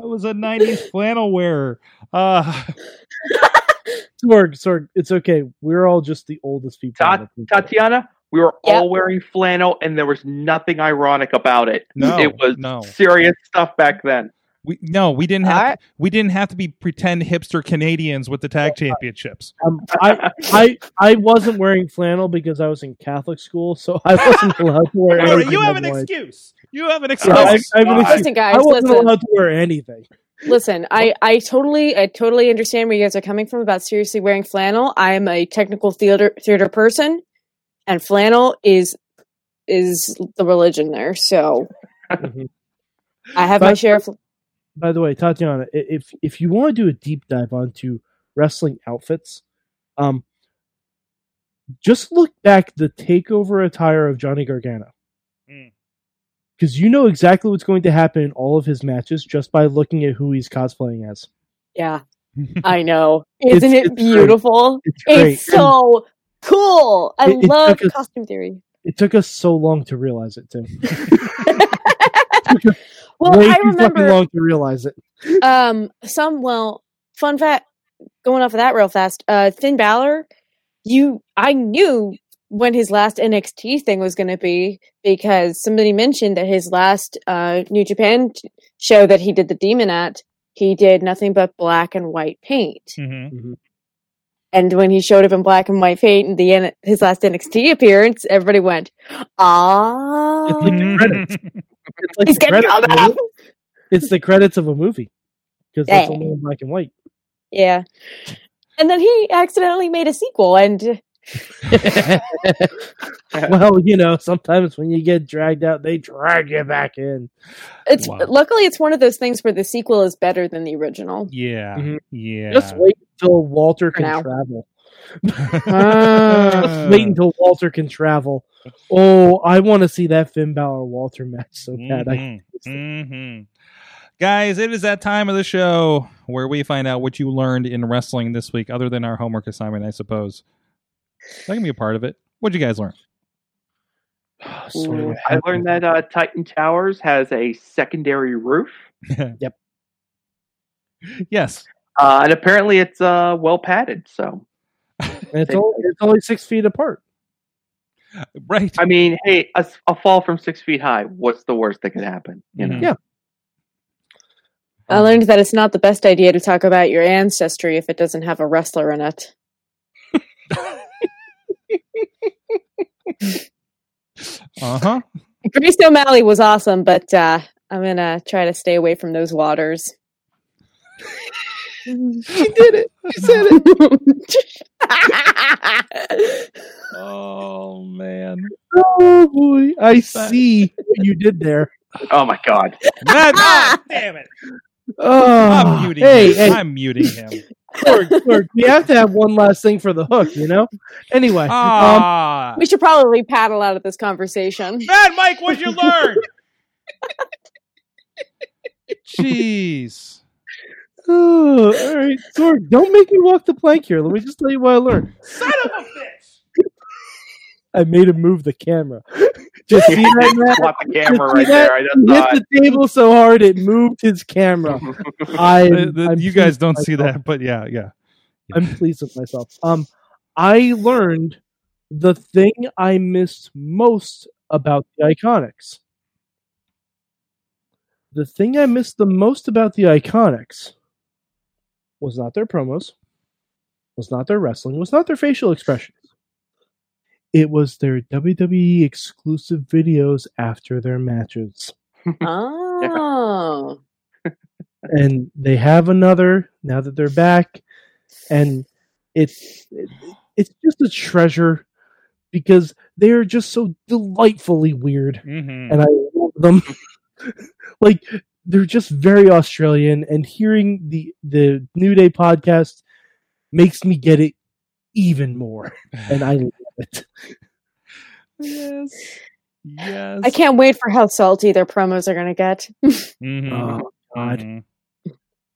[SPEAKER 2] i was a 90s flannel wearer uh
[SPEAKER 3] Sorg, Sorg, it's okay. We're all just the oldest people.
[SPEAKER 4] Ta-
[SPEAKER 3] on the planet.
[SPEAKER 4] Tatiana, we were
[SPEAKER 5] Yep.
[SPEAKER 4] all wearing flannel, and there was nothing ironic about it.
[SPEAKER 2] no
[SPEAKER 4] it was
[SPEAKER 2] no
[SPEAKER 4] serious stuff back then.
[SPEAKER 2] We no we didn't have
[SPEAKER 5] Alright.
[SPEAKER 2] we didn't have to be pretend hipster canadians with the tag championships
[SPEAKER 3] Um, I, I, I wasn't wearing flannel because I was in Catholic school, so I wasn't allowed to wear anything.
[SPEAKER 2] you have an
[SPEAKER 3] wanted.
[SPEAKER 2] excuse. You have an
[SPEAKER 3] Yeah,
[SPEAKER 2] excuse.
[SPEAKER 3] I, I have an
[SPEAKER 4] God.
[SPEAKER 3] excuse.
[SPEAKER 5] Listen, guys,
[SPEAKER 3] I wasn't
[SPEAKER 5] listen.
[SPEAKER 3] allowed to wear anything.
[SPEAKER 5] Listen, I, I totally I totally understand where you guys are coming from about seriously wearing flannel. I am a technical theater theater person, and flannel is is the religion there. So
[SPEAKER 3] Mhm.
[SPEAKER 5] I have my share of.
[SPEAKER 3] By the way, Tatiana, if if you want to do a deep dive onto wrestling outfits, um, just look back the takeover attire of Johnny Gargano.
[SPEAKER 2] Mm.
[SPEAKER 3] Because you know exactly what's going to happen in all of his matches just by looking at who he's cosplaying as.
[SPEAKER 5] Yeah, I know. Isn't it
[SPEAKER 3] it's great.
[SPEAKER 5] beautiful?
[SPEAKER 3] It's great.
[SPEAKER 5] It's so cool. I
[SPEAKER 3] It- it
[SPEAKER 5] love
[SPEAKER 3] us-
[SPEAKER 5] costume theory.
[SPEAKER 3] it took us so long to realize it too.
[SPEAKER 5] well,
[SPEAKER 3] Way
[SPEAKER 5] I
[SPEAKER 3] too fucking
[SPEAKER 5] remember
[SPEAKER 3] long to realize it.
[SPEAKER 5] um some well fun fact going off of that real fast uh finn Balor, you i knew when his last nxt thing was going to be because somebody mentioned that his last uh new japan t- show that he did the demon at he did nothing but black and white paint
[SPEAKER 2] Mhm.
[SPEAKER 5] and when he showed up in black and white paint in the N- his last nxt appearance everybody went ah
[SPEAKER 3] It's like the credits.
[SPEAKER 5] He's getting
[SPEAKER 3] credits
[SPEAKER 5] all
[SPEAKER 3] of a
[SPEAKER 5] that
[SPEAKER 3] movie. It's the credits of a movie because that's
[SPEAKER 5] Yeah.
[SPEAKER 3] only in black and white.
[SPEAKER 5] yeah and then he accidentally made a sequel and
[SPEAKER 3] well, you know, sometimes when you get dragged out, they drag you back in.
[SPEAKER 5] It's
[SPEAKER 2] Wow.
[SPEAKER 5] luckily it's one of those things where the sequel is better than the original.
[SPEAKER 2] Yeah,
[SPEAKER 3] Mhm.
[SPEAKER 2] yeah.
[SPEAKER 3] Just wait until Walter
[SPEAKER 5] For
[SPEAKER 3] can
[SPEAKER 5] now.
[SPEAKER 3] travel.
[SPEAKER 2] Uh,
[SPEAKER 3] wait until Walter can travel. Oh, I want to see that Finn Balor Walter match so bad. I,
[SPEAKER 2] Mhm. Mhm. Guys, it is that time of the show where we find out what you learned in wrestling this week, other than our homework assignment, I suppose. That can be a part of it. What'd you guys learn?
[SPEAKER 3] Sorry,
[SPEAKER 4] I learned that uh, Titan Towers has a secondary roof, yep.
[SPEAKER 2] yes.
[SPEAKER 4] uh, and apparently it's uh, well padded. So
[SPEAKER 3] And it's, only, it's only six feet apart.
[SPEAKER 2] right.
[SPEAKER 4] I mean, hey, a, a fall from six feet high. What's the worst that could happen? You know.
[SPEAKER 2] Mhm.
[SPEAKER 3] Yeah.
[SPEAKER 5] I learned that it's not the best idea to talk about your ancestry if it doesn't have a wrestler in it.
[SPEAKER 2] Uh huh.
[SPEAKER 5] Grace O'Malley was awesome, but uh, I'm gonna try to stay away from those waters.
[SPEAKER 3] She did it. She said it.
[SPEAKER 2] Oh man.
[SPEAKER 3] Oh boy, I see what you did there.
[SPEAKER 4] Oh my god.
[SPEAKER 2] Matt, oh, damn it.
[SPEAKER 3] Oh,
[SPEAKER 2] I'm muting
[SPEAKER 3] hey,
[SPEAKER 2] him.
[SPEAKER 3] hey,
[SPEAKER 2] I'm muting him.
[SPEAKER 3] Sorg, Sorg, we have to have one last thing for the hook, you know. Anyway, um,
[SPEAKER 2] Ah.
[SPEAKER 5] we should probably paddle out of this conversation.
[SPEAKER 2] Mad Mike, what'd you learn? Jeez.
[SPEAKER 3] oh, all right, Sorg, don't make me walk the plank here. Let me just tell you what I learned.
[SPEAKER 2] Son of a bitch.
[SPEAKER 3] I made him move the camera. Just see that, Matt?
[SPEAKER 4] Swap the
[SPEAKER 3] Just
[SPEAKER 4] camera
[SPEAKER 3] see
[SPEAKER 4] right
[SPEAKER 3] that?
[SPEAKER 4] there. I just
[SPEAKER 3] He
[SPEAKER 4] saw
[SPEAKER 3] hit the table so hard it moved his camera. I,
[SPEAKER 2] The- the-
[SPEAKER 3] I'm
[SPEAKER 2] you guys
[SPEAKER 3] pleased
[SPEAKER 2] don't
[SPEAKER 3] with
[SPEAKER 2] see
[SPEAKER 3] myself.
[SPEAKER 2] that, but yeah, yeah.
[SPEAKER 3] I'm pleased with myself. Um, I learned the thing I missed most about the IIconics. The thing I missed the most about the IIconics was not their promos, was not their wrestling, was not their facial expressions. It was their WWE exclusive videos after their matches.
[SPEAKER 5] Oh,
[SPEAKER 3] and they have another now that they're back and it's it, it's just a treasure because they're just so delightfully weird
[SPEAKER 2] Mm-hmm.
[SPEAKER 3] and i love them like they're just very australian and hearing the the new day podcast makes me get it even more and i love it
[SPEAKER 2] yes. Yes.
[SPEAKER 5] I can't wait for how salty their promos are gonna get.
[SPEAKER 2] Mhm.
[SPEAKER 3] oh god
[SPEAKER 2] Mhm.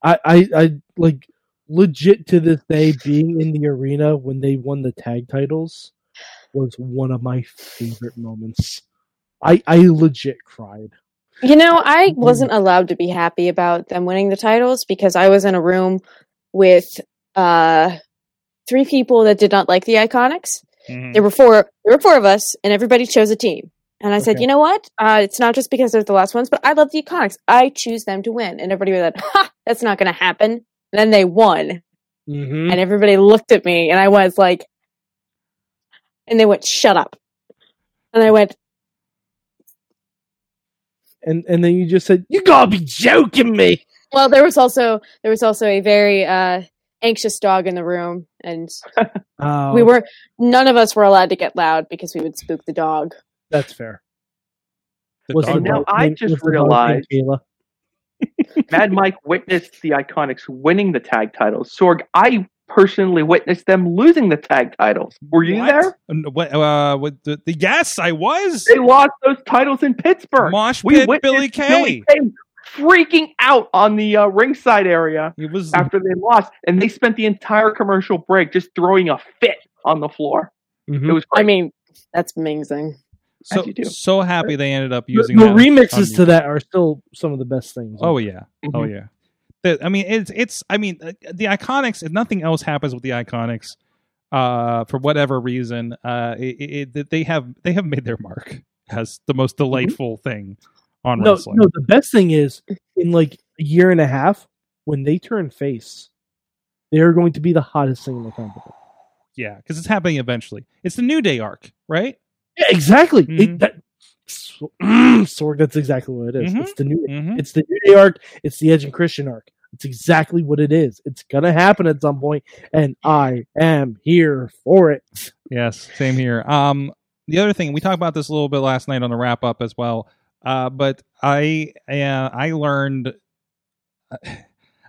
[SPEAKER 3] I, I I like legit to this day being in the arena when they won the tag titles was one of my favorite moments. I I legit cried.
[SPEAKER 5] You know, I wasn't allowed to be happy about them winning the titles because I was in a room with uh three people that did not like the IIconics.
[SPEAKER 2] Mhm.
[SPEAKER 5] There were four there were four of us and everybody chose a team. And I said, you know what? Uh, it's not just because they're the last ones, but I love the IIconics. I choose them to win. And everybody was like, ha, that's not gonna happen. And then they won.
[SPEAKER 3] Mm-hmm.
[SPEAKER 5] And everybody looked at me and I was like and they went, Shut up. And I went,
[SPEAKER 3] And and then you just said, "You gotta be joking me."
[SPEAKER 5] Well, there was also there was also a very uh, anxious dog in the room, and
[SPEAKER 3] Oh,
[SPEAKER 5] we were none of us were allowed to get loud because we would spook the dog.
[SPEAKER 3] That's fair.
[SPEAKER 2] The
[SPEAKER 3] Was
[SPEAKER 2] dog-
[SPEAKER 4] now
[SPEAKER 3] dog
[SPEAKER 4] I just
[SPEAKER 3] was
[SPEAKER 4] realized-
[SPEAKER 3] Kayla?
[SPEAKER 4] Mad Mike witnessed the IIconics winning the tag titles. Sorg, I personally witnessed them losing the tag titles. Were you
[SPEAKER 2] What?
[SPEAKER 4] there?
[SPEAKER 2] Uh, What? Uh, what the, the, yes, I was.
[SPEAKER 4] They lost those titles in Pittsburgh.
[SPEAKER 2] Mosh
[SPEAKER 4] we
[SPEAKER 2] pit
[SPEAKER 4] witnessed
[SPEAKER 2] Billie Kay.
[SPEAKER 4] Billie Kay freaking out on the uh, ringside area
[SPEAKER 2] It was
[SPEAKER 4] after they lost, and they spent the entire commercial break just throwing a fit on the floor.
[SPEAKER 3] Mhm.
[SPEAKER 4] It was
[SPEAKER 5] I mean, that's amazing.
[SPEAKER 2] so
[SPEAKER 4] as you do.
[SPEAKER 2] so happy they ended up using
[SPEAKER 3] the
[SPEAKER 2] that
[SPEAKER 3] remixes to that are still some of the best things.
[SPEAKER 2] Oh yeah, oh
[SPEAKER 4] Mhm.
[SPEAKER 2] yeah. I mean, it's it's. I mean, uh, the IIconics. If nothing else happens with the IIconics, uh, for whatever reason, uh, it, it, they have they have made their mark as the most delightful thing on
[SPEAKER 3] no,
[SPEAKER 2] wrestling.
[SPEAKER 3] no. The best thing is in like a year and a half when they turn face, they are going to be the hottest thing in the company.
[SPEAKER 2] Yeah, because it's happening eventually. It's the New Day arc, right?
[SPEAKER 3] Yeah, exactly. It-
[SPEAKER 2] Mhm.
[SPEAKER 3] that, Sorg, that's exactly what it is.
[SPEAKER 2] Mhm.
[SPEAKER 3] It's the new.
[SPEAKER 2] Mm-hmm.
[SPEAKER 3] It's the New Day arc. It's the Edge and Christian arc. It's exactly what it is. It's gonna happen at some point, and I am here for it.
[SPEAKER 2] Yes, same here. Um, the other thing we talked about this a little bit last night on the wrap up as well. Uh, but I uh, I learned.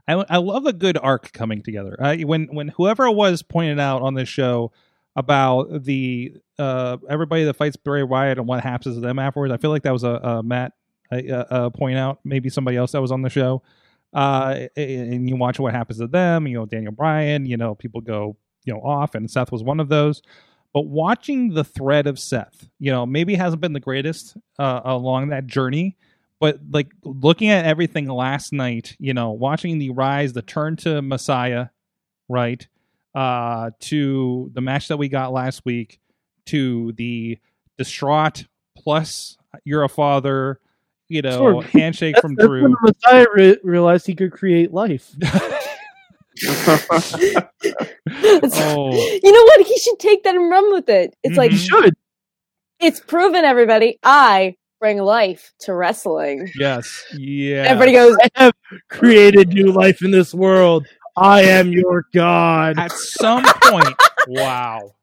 [SPEAKER 2] I, I love a good arc coming together. Uh, when when whoever was pointed out on this show about the uh, everybody that fights Bray Wyatt and what happens to them afterwards, I feel like that was a, a Matt a, a, point out. Maybe somebody else that was on the show. Uh, and you watch what happens to them. You know, Daniel Bryan. You know, people go you know off, and Seth was one of those. But watching the thread of Seth, you know, maybe hasn't been the greatest uh, along that journey, but like looking at everything last night, you know, watching the rise, the turn to Messiah, right, uh, to the match that we got last week, to the distraught. Plus, you're a father. You know,
[SPEAKER 3] Sort of.
[SPEAKER 2] handshake
[SPEAKER 3] That's,
[SPEAKER 2] from
[SPEAKER 3] that's
[SPEAKER 2] Drew.
[SPEAKER 3] when the Messiah re- realized he could create life.
[SPEAKER 2] oh,
[SPEAKER 5] You know what? He should take that and run with it. It's like
[SPEAKER 3] He should.
[SPEAKER 5] it's proven, everybody. I bring life to wrestling.
[SPEAKER 2] yes, yeah.
[SPEAKER 5] Everybody goes,
[SPEAKER 3] I have created new life in this world. I am your God.
[SPEAKER 2] At some point, wow.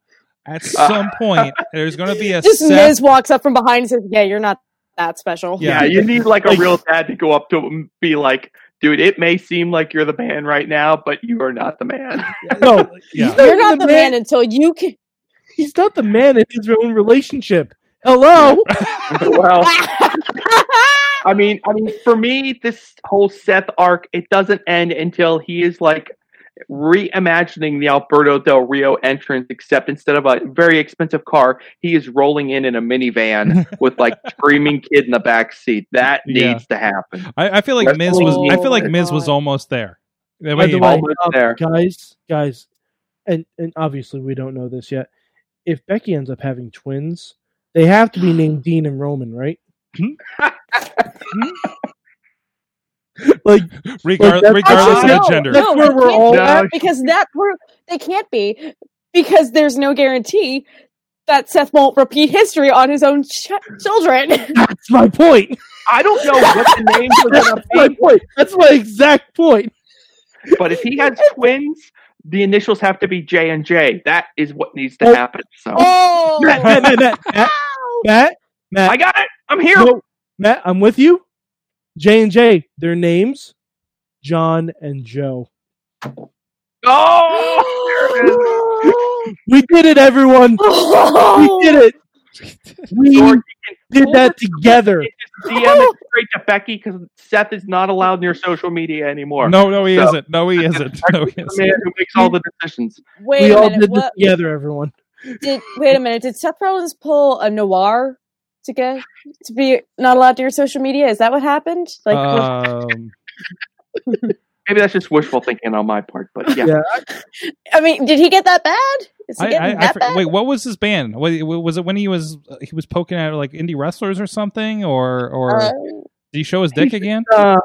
[SPEAKER 2] At uh, some point, there's going to be a
[SPEAKER 5] just
[SPEAKER 2] Seth-
[SPEAKER 5] Miz walks up from behind and says, "Yeah, you're not that special."
[SPEAKER 4] Yeah, you need like a real dad to go up to him and be like, dude, it may seem like you're the man right now, but you are not the man.
[SPEAKER 3] No,
[SPEAKER 2] Yeah.
[SPEAKER 3] he's
[SPEAKER 5] You're not the man until you can.
[SPEAKER 3] He's not the man in his own relationship. Hello.
[SPEAKER 4] well, I mean, I mean, for me, this whole Seth arc, it doesn't end until he is like reimagining the Alberto Del Rio entrance, except instead of a very expensive car, he is rolling in in a minivan with like screaming kid in the back seat. That
[SPEAKER 2] Yeah.
[SPEAKER 4] needs to happen.
[SPEAKER 2] I, I feel like Miz was. I feel like
[SPEAKER 5] my
[SPEAKER 2] Miz was almost there. The
[SPEAKER 3] By the way,
[SPEAKER 4] there.
[SPEAKER 3] Um, guys, guys, and and obviously we don't know this yet. If Becky ends up having twins, they have to be named Dean and Roman, right? like
[SPEAKER 2] regard,
[SPEAKER 3] that's-
[SPEAKER 2] regardless of
[SPEAKER 5] no,
[SPEAKER 2] the gender.
[SPEAKER 3] That's
[SPEAKER 5] no,
[SPEAKER 3] where
[SPEAKER 5] they
[SPEAKER 3] we're
[SPEAKER 5] can't
[SPEAKER 3] all
[SPEAKER 5] be
[SPEAKER 4] at.
[SPEAKER 5] because that pro- they can't be because there's no guarantee that Seth won't repeat history on his own ch- children.
[SPEAKER 3] that's my point.
[SPEAKER 4] I don't know what the names are
[SPEAKER 3] That's
[SPEAKER 4] going to
[SPEAKER 3] my point. That's my exact point.
[SPEAKER 4] but if he has twins, the initials have to be J and J. That is what needs to
[SPEAKER 3] Oh.
[SPEAKER 4] happen. So
[SPEAKER 5] oh,
[SPEAKER 3] Matt, Matt, Matt, Matt, Matt, Matt, Matt,
[SPEAKER 4] I got it. I'm here.
[SPEAKER 3] no, Matt, I'm with you. J and J, their names, John and Joe.
[SPEAKER 4] Oh,
[SPEAKER 3] We did it, everyone. We did it. We
[SPEAKER 4] George,
[SPEAKER 3] did that together.
[SPEAKER 4] DM it straight to Becky because Seth is not allowed near social media anymore.
[SPEAKER 2] No, no, he
[SPEAKER 4] So-
[SPEAKER 2] isn't. No, he isn't. No, he isn't.
[SPEAKER 4] The man who makes all the decisions.
[SPEAKER 5] Wait
[SPEAKER 3] we
[SPEAKER 5] a
[SPEAKER 3] all
[SPEAKER 5] minute.
[SPEAKER 3] did this
[SPEAKER 5] What
[SPEAKER 3] together, everyone.
[SPEAKER 5] did? Wait a minute. Did Seth Rollins pull a noir to get to be not allowed to your social media? Is that what happened? Like,
[SPEAKER 2] Um,
[SPEAKER 4] Maybe that's just wishful thinking on my part, but yeah.
[SPEAKER 3] Yeah.
[SPEAKER 5] I mean, did he get that bad? Is he
[SPEAKER 2] I,
[SPEAKER 5] getting
[SPEAKER 2] I, I
[SPEAKER 5] that
[SPEAKER 2] for-
[SPEAKER 5] bad?
[SPEAKER 2] wait. What was his ban? Was it when he was he was poking at like indie wrestlers or something, or or
[SPEAKER 5] Uh,
[SPEAKER 2] did he show his dick again?
[SPEAKER 4] Uh,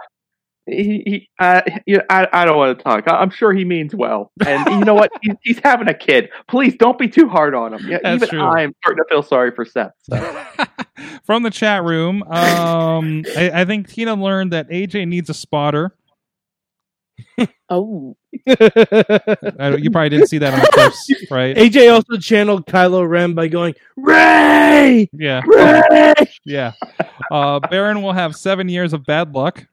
[SPEAKER 4] he, he uh, you I, I don't want to talk. I, I'm sure he means well, and you know what? He's, he's having a kid. Please don't be too hard on him. Yeah,
[SPEAKER 2] That's
[SPEAKER 4] even
[SPEAKER 2] true.
[SPEAKER 4] I'm starting to feel sorry for Seth. So.
[SPEAKER 2] From the chat room, um, I, I think Tina learned that AJ needs a spotter.
[SPEAKER 5] oh,
[SPEAKER 2] I you probably didn't see that on the clips, right?
[SPEAKER 3] AJ also channeled Kylo Ren by going, Rey!
[SPEAKER 2] Yeah,
[SPEAKER 3] Rey!
[SPEAKER 2] yeah. Uh, Baron will have seven years of bad luck.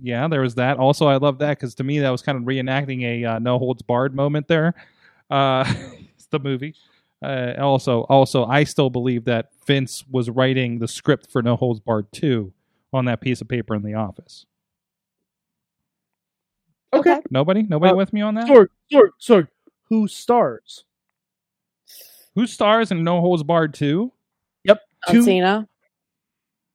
[SPEAKER 2] Yeah, there was that. Also, I love that because to me that was kind of reenacting a uh, no holds barred moment there. Uh, it's the movie. Uh, also, also, I still believe that Vince was writing the script for No Holds Barred two on that piece of paper in the office.
[SPEAKER 5] okay.
[SPEAKER 2] Nobody, nobody
[SPEAKER 3] Uh,
[SPEAKER 2] with me on that.
[SPEAKER 3] Sorg, Sorg, Sorg. Who stars?
[SPEAKER 2] Who stars in No Holds Barred two?
[SPEAKER 3] Two-
[SPEAKER 5] Cena.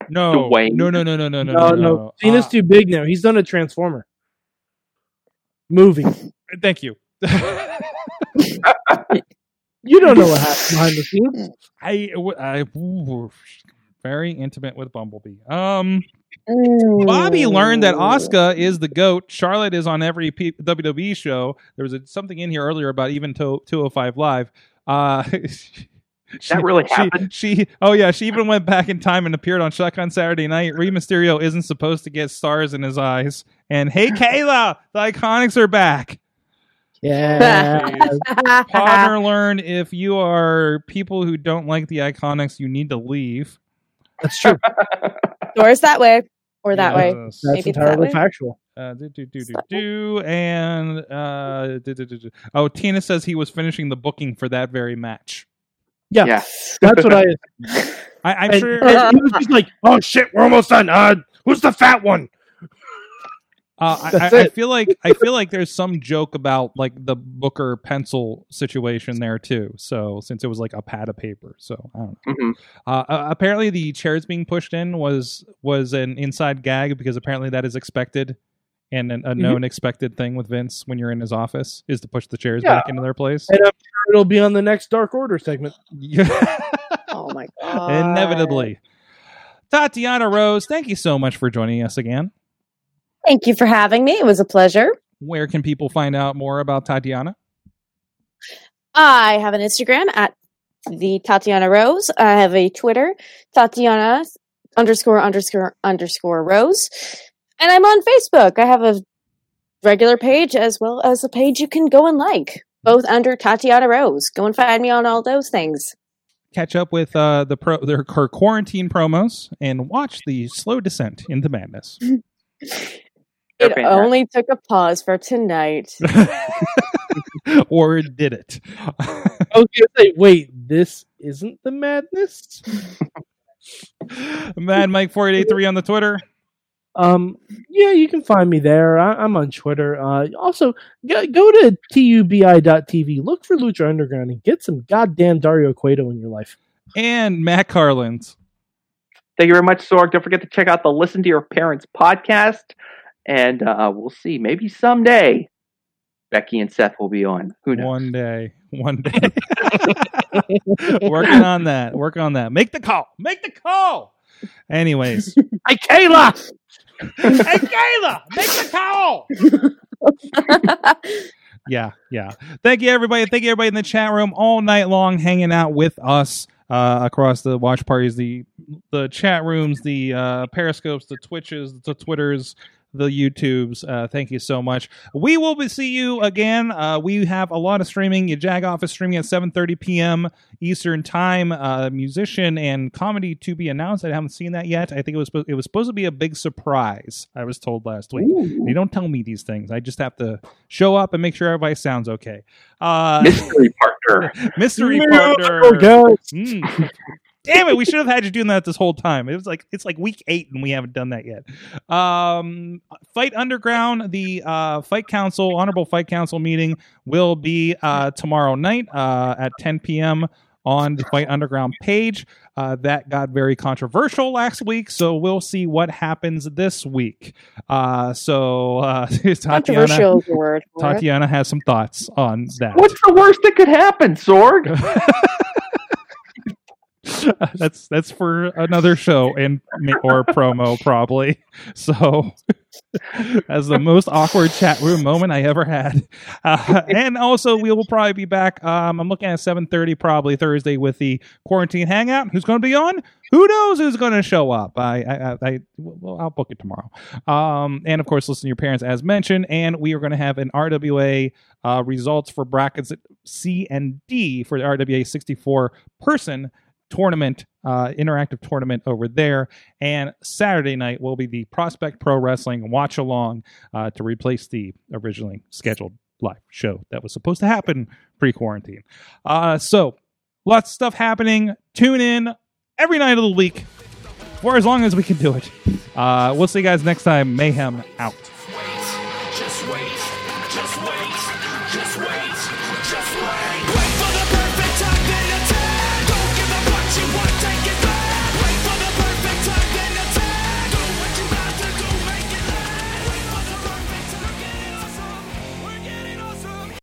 [SPEAKER 2] No,
[SPEAKER 4] Dwayne?
[SPEAKER 2] no, no, no, no, no, no,
[SPEAKER 3] No,
[SPEAKER 2] no.
[SPEAKER 3] no. Cena's
[SPEAKER 2] Uh,
[SPEAKER 3] too big now. He's done a Transformer movie.
[SPEAKER 2] thank you.
[SPEAKER 3] You don't know what happened behind the scenes.
[SPEAKER 2] I, I, ooh, very intimate with Bumblebee. Um,
[SPEAKER 5] Mm.
[SPEAKER 2] Bobby learned that Asuka is the goat. Charlotte is on every P- WWE show. There was a, something in here earlier about even to, 205 Live. Uh, she-
[SPEAKER 4] That really
[SPEAKER 2] she-
[SPEAKER 4] happened?
[SPEAKER 2] She, oh yeah, she even went back in time and appeared on Shotgun Saturday Night. Rey Mysterio isn't supposed to get stars in his eyes. And hey, Kayla, the IIconics are back.
[SPEAKER 3] Yeah.
[SPEAKER 2] Partner learn if you are people who don't like the IIconics, you need to leave.
[SPEAKER 3] That's true.
[SPEAKER 5] Doors that way or that way.
[SPEAKER 3] That's
[SPEAKER 5] Maybe it's that
[SPEAKER 3] entirely
[SPEAKER 5] way.
[SPEAKER 3] factual.
[SPEAKER 2] Uh, do, do, do, do, do, and uh, do, do, do, do. oh, Tina says he was finishing the booking for that very match.
[SPEAKER 3] Yeah, that's what I.
[SPEAKER 2] I, I'm
[SPEAKER 3] and,
[SPEAKER 2] sure.
[SPEAKER 3] and he was just like, "Oh shit, we're almost done. Uh, who's the fat one?"
[SPEAKER 2] Uh, I, I, I feel like I feel like there's some joke about like the Booker pencil situation there too. So since it was like a pad of paper, so I don't know.
[SPEAKER 4] Mhm.
[SPEAKER 2] Uh, uh, apparently, the chairs being pushed in was was an inside gag because apparently that is expected and an, a known expected thing with Vince when you're in his office is to push the chairs
[SPEAKER 3] Yeah.
[SPEAKER 2] back into their place.
[SPEAKER 3] And I'm sure it'll be on the next Dark Order segment.
[SPEAKER 5] Oh my my god.
[SPEAKER 2] Inevitably. Tatiana Rose, thank you so much for joining us again.
[SPEAKER 5] Thank you for having me. It was a pleasure.
[SPEAKER 2] Where can people find out more about Tatiana?
[SPEAKER 5] I have an Instagram at the Tatiana Rose. I have a Twitter, Tatiana underscore underscore underscore Rose. And I'm on Facebook. I have a regular page as well as a page you can go and like, both under Tatiana Rose. Go and find me on all those things.
[SPEAKER 2] Catch up with uh, the pro- their her quarantine promos and watch the slow descent into madness.
[SPEAKER 5] It
[SPEAKER 4] fantastic.
[SPEAKER 5] only took a pause for tonight.
[SPEAKER 2] or did it?
[SPEAKER 3] I was gonna say, wait, this isn't the madness.
[SPEAKER 2] Mad Mike four eight eight three on the Twitter.
[SPEAKER 3] Um, yeah, you can find me there. I, I'm on Twitter. Uh, also, go, go to tubi.tv, look for Lucha Underground, and get some goddamn Dario Cueto in your life.
[SPEAKER 2] And Matt Carlins.
[SPEAKER 4] Thank you very much, Sorg. Don't forget to check out the Listen to Your Parents podcast. And uh, we'll see. Maybe someday Becky and Seth will be on. Who knows?
[SPEAKER 2] One day. One day. Working on that. Work on that. Make the call. Make the call. Anyways.
[SPEAKER 3] Hey, Kayla!
[SPEAKER 2] hey Kayla, make the call. yeah, yeah. Thank you, everybody. Thank you, everybody in the chat room all night long, hanging out with us uh, across the watch parties, the the chat rooms, the uh, periscopes, the twitches, the twitters, the YouTubes. Uh, thank you so much. We will be, see you again. Uh, we have a lot of streaming. Your Jag Office streaming at 7:30 p.m. Eastern Time. Uh, musician and comedy to be announced. I haven't seen that yet. I think it was supposed- it was supposed to be a big surprise. I was told last week. You don't tell me these things. I just have to show up and make sure everybody sounds okay. Uh,
[SPEAKER 4] Mystery partner.
[SPEAKER 2] mystery partner. Mm. Damn it, we should have had you doing that this whole time. It was like it's like week eight and we haven't done that yet. Um Fight Underground, the uh Fight Council, Honorable Fight Council meeting will be uh tomorrow night uh at 10 p.m. on the Fight Underground page. Uh, that got very controversial last week, so we'll see what happens this week. Uh, so uh, Tatiana,
[SPEAKER 5] Controversial word.
[SPEAKER 2] Tatiana has some thoughts on that.
[SPEAKER 4] What's the worst that could happen, Sorg?
[SPEAKER 2] that's that's for another show and or promo probably. So as the most awkward chat room moment I ever had. Uh, and also we will probably be back. Um, I'm looking at 7:30 probably Thursday with the quarantine hangout. Who's going to be on? Who knows who's going to show up? I, I, I, well, I'll book it tomorrow. Um, and of course, listen to your parents as mentioned. And we are going to have an RWA uh, results for brackets C and D for the RWA 64 person tournament, uh, interactive tournament over there. And Saturday night will be the Prospect Pro Wrestling watch along uh, to replace the originally scheduled live show that was supposed to happen pre quarantine. Uh, so, lots of stuff happening. Tune in every night of the week for as long as we can do it. Uh, we'll see you guys next time. Mayhem out.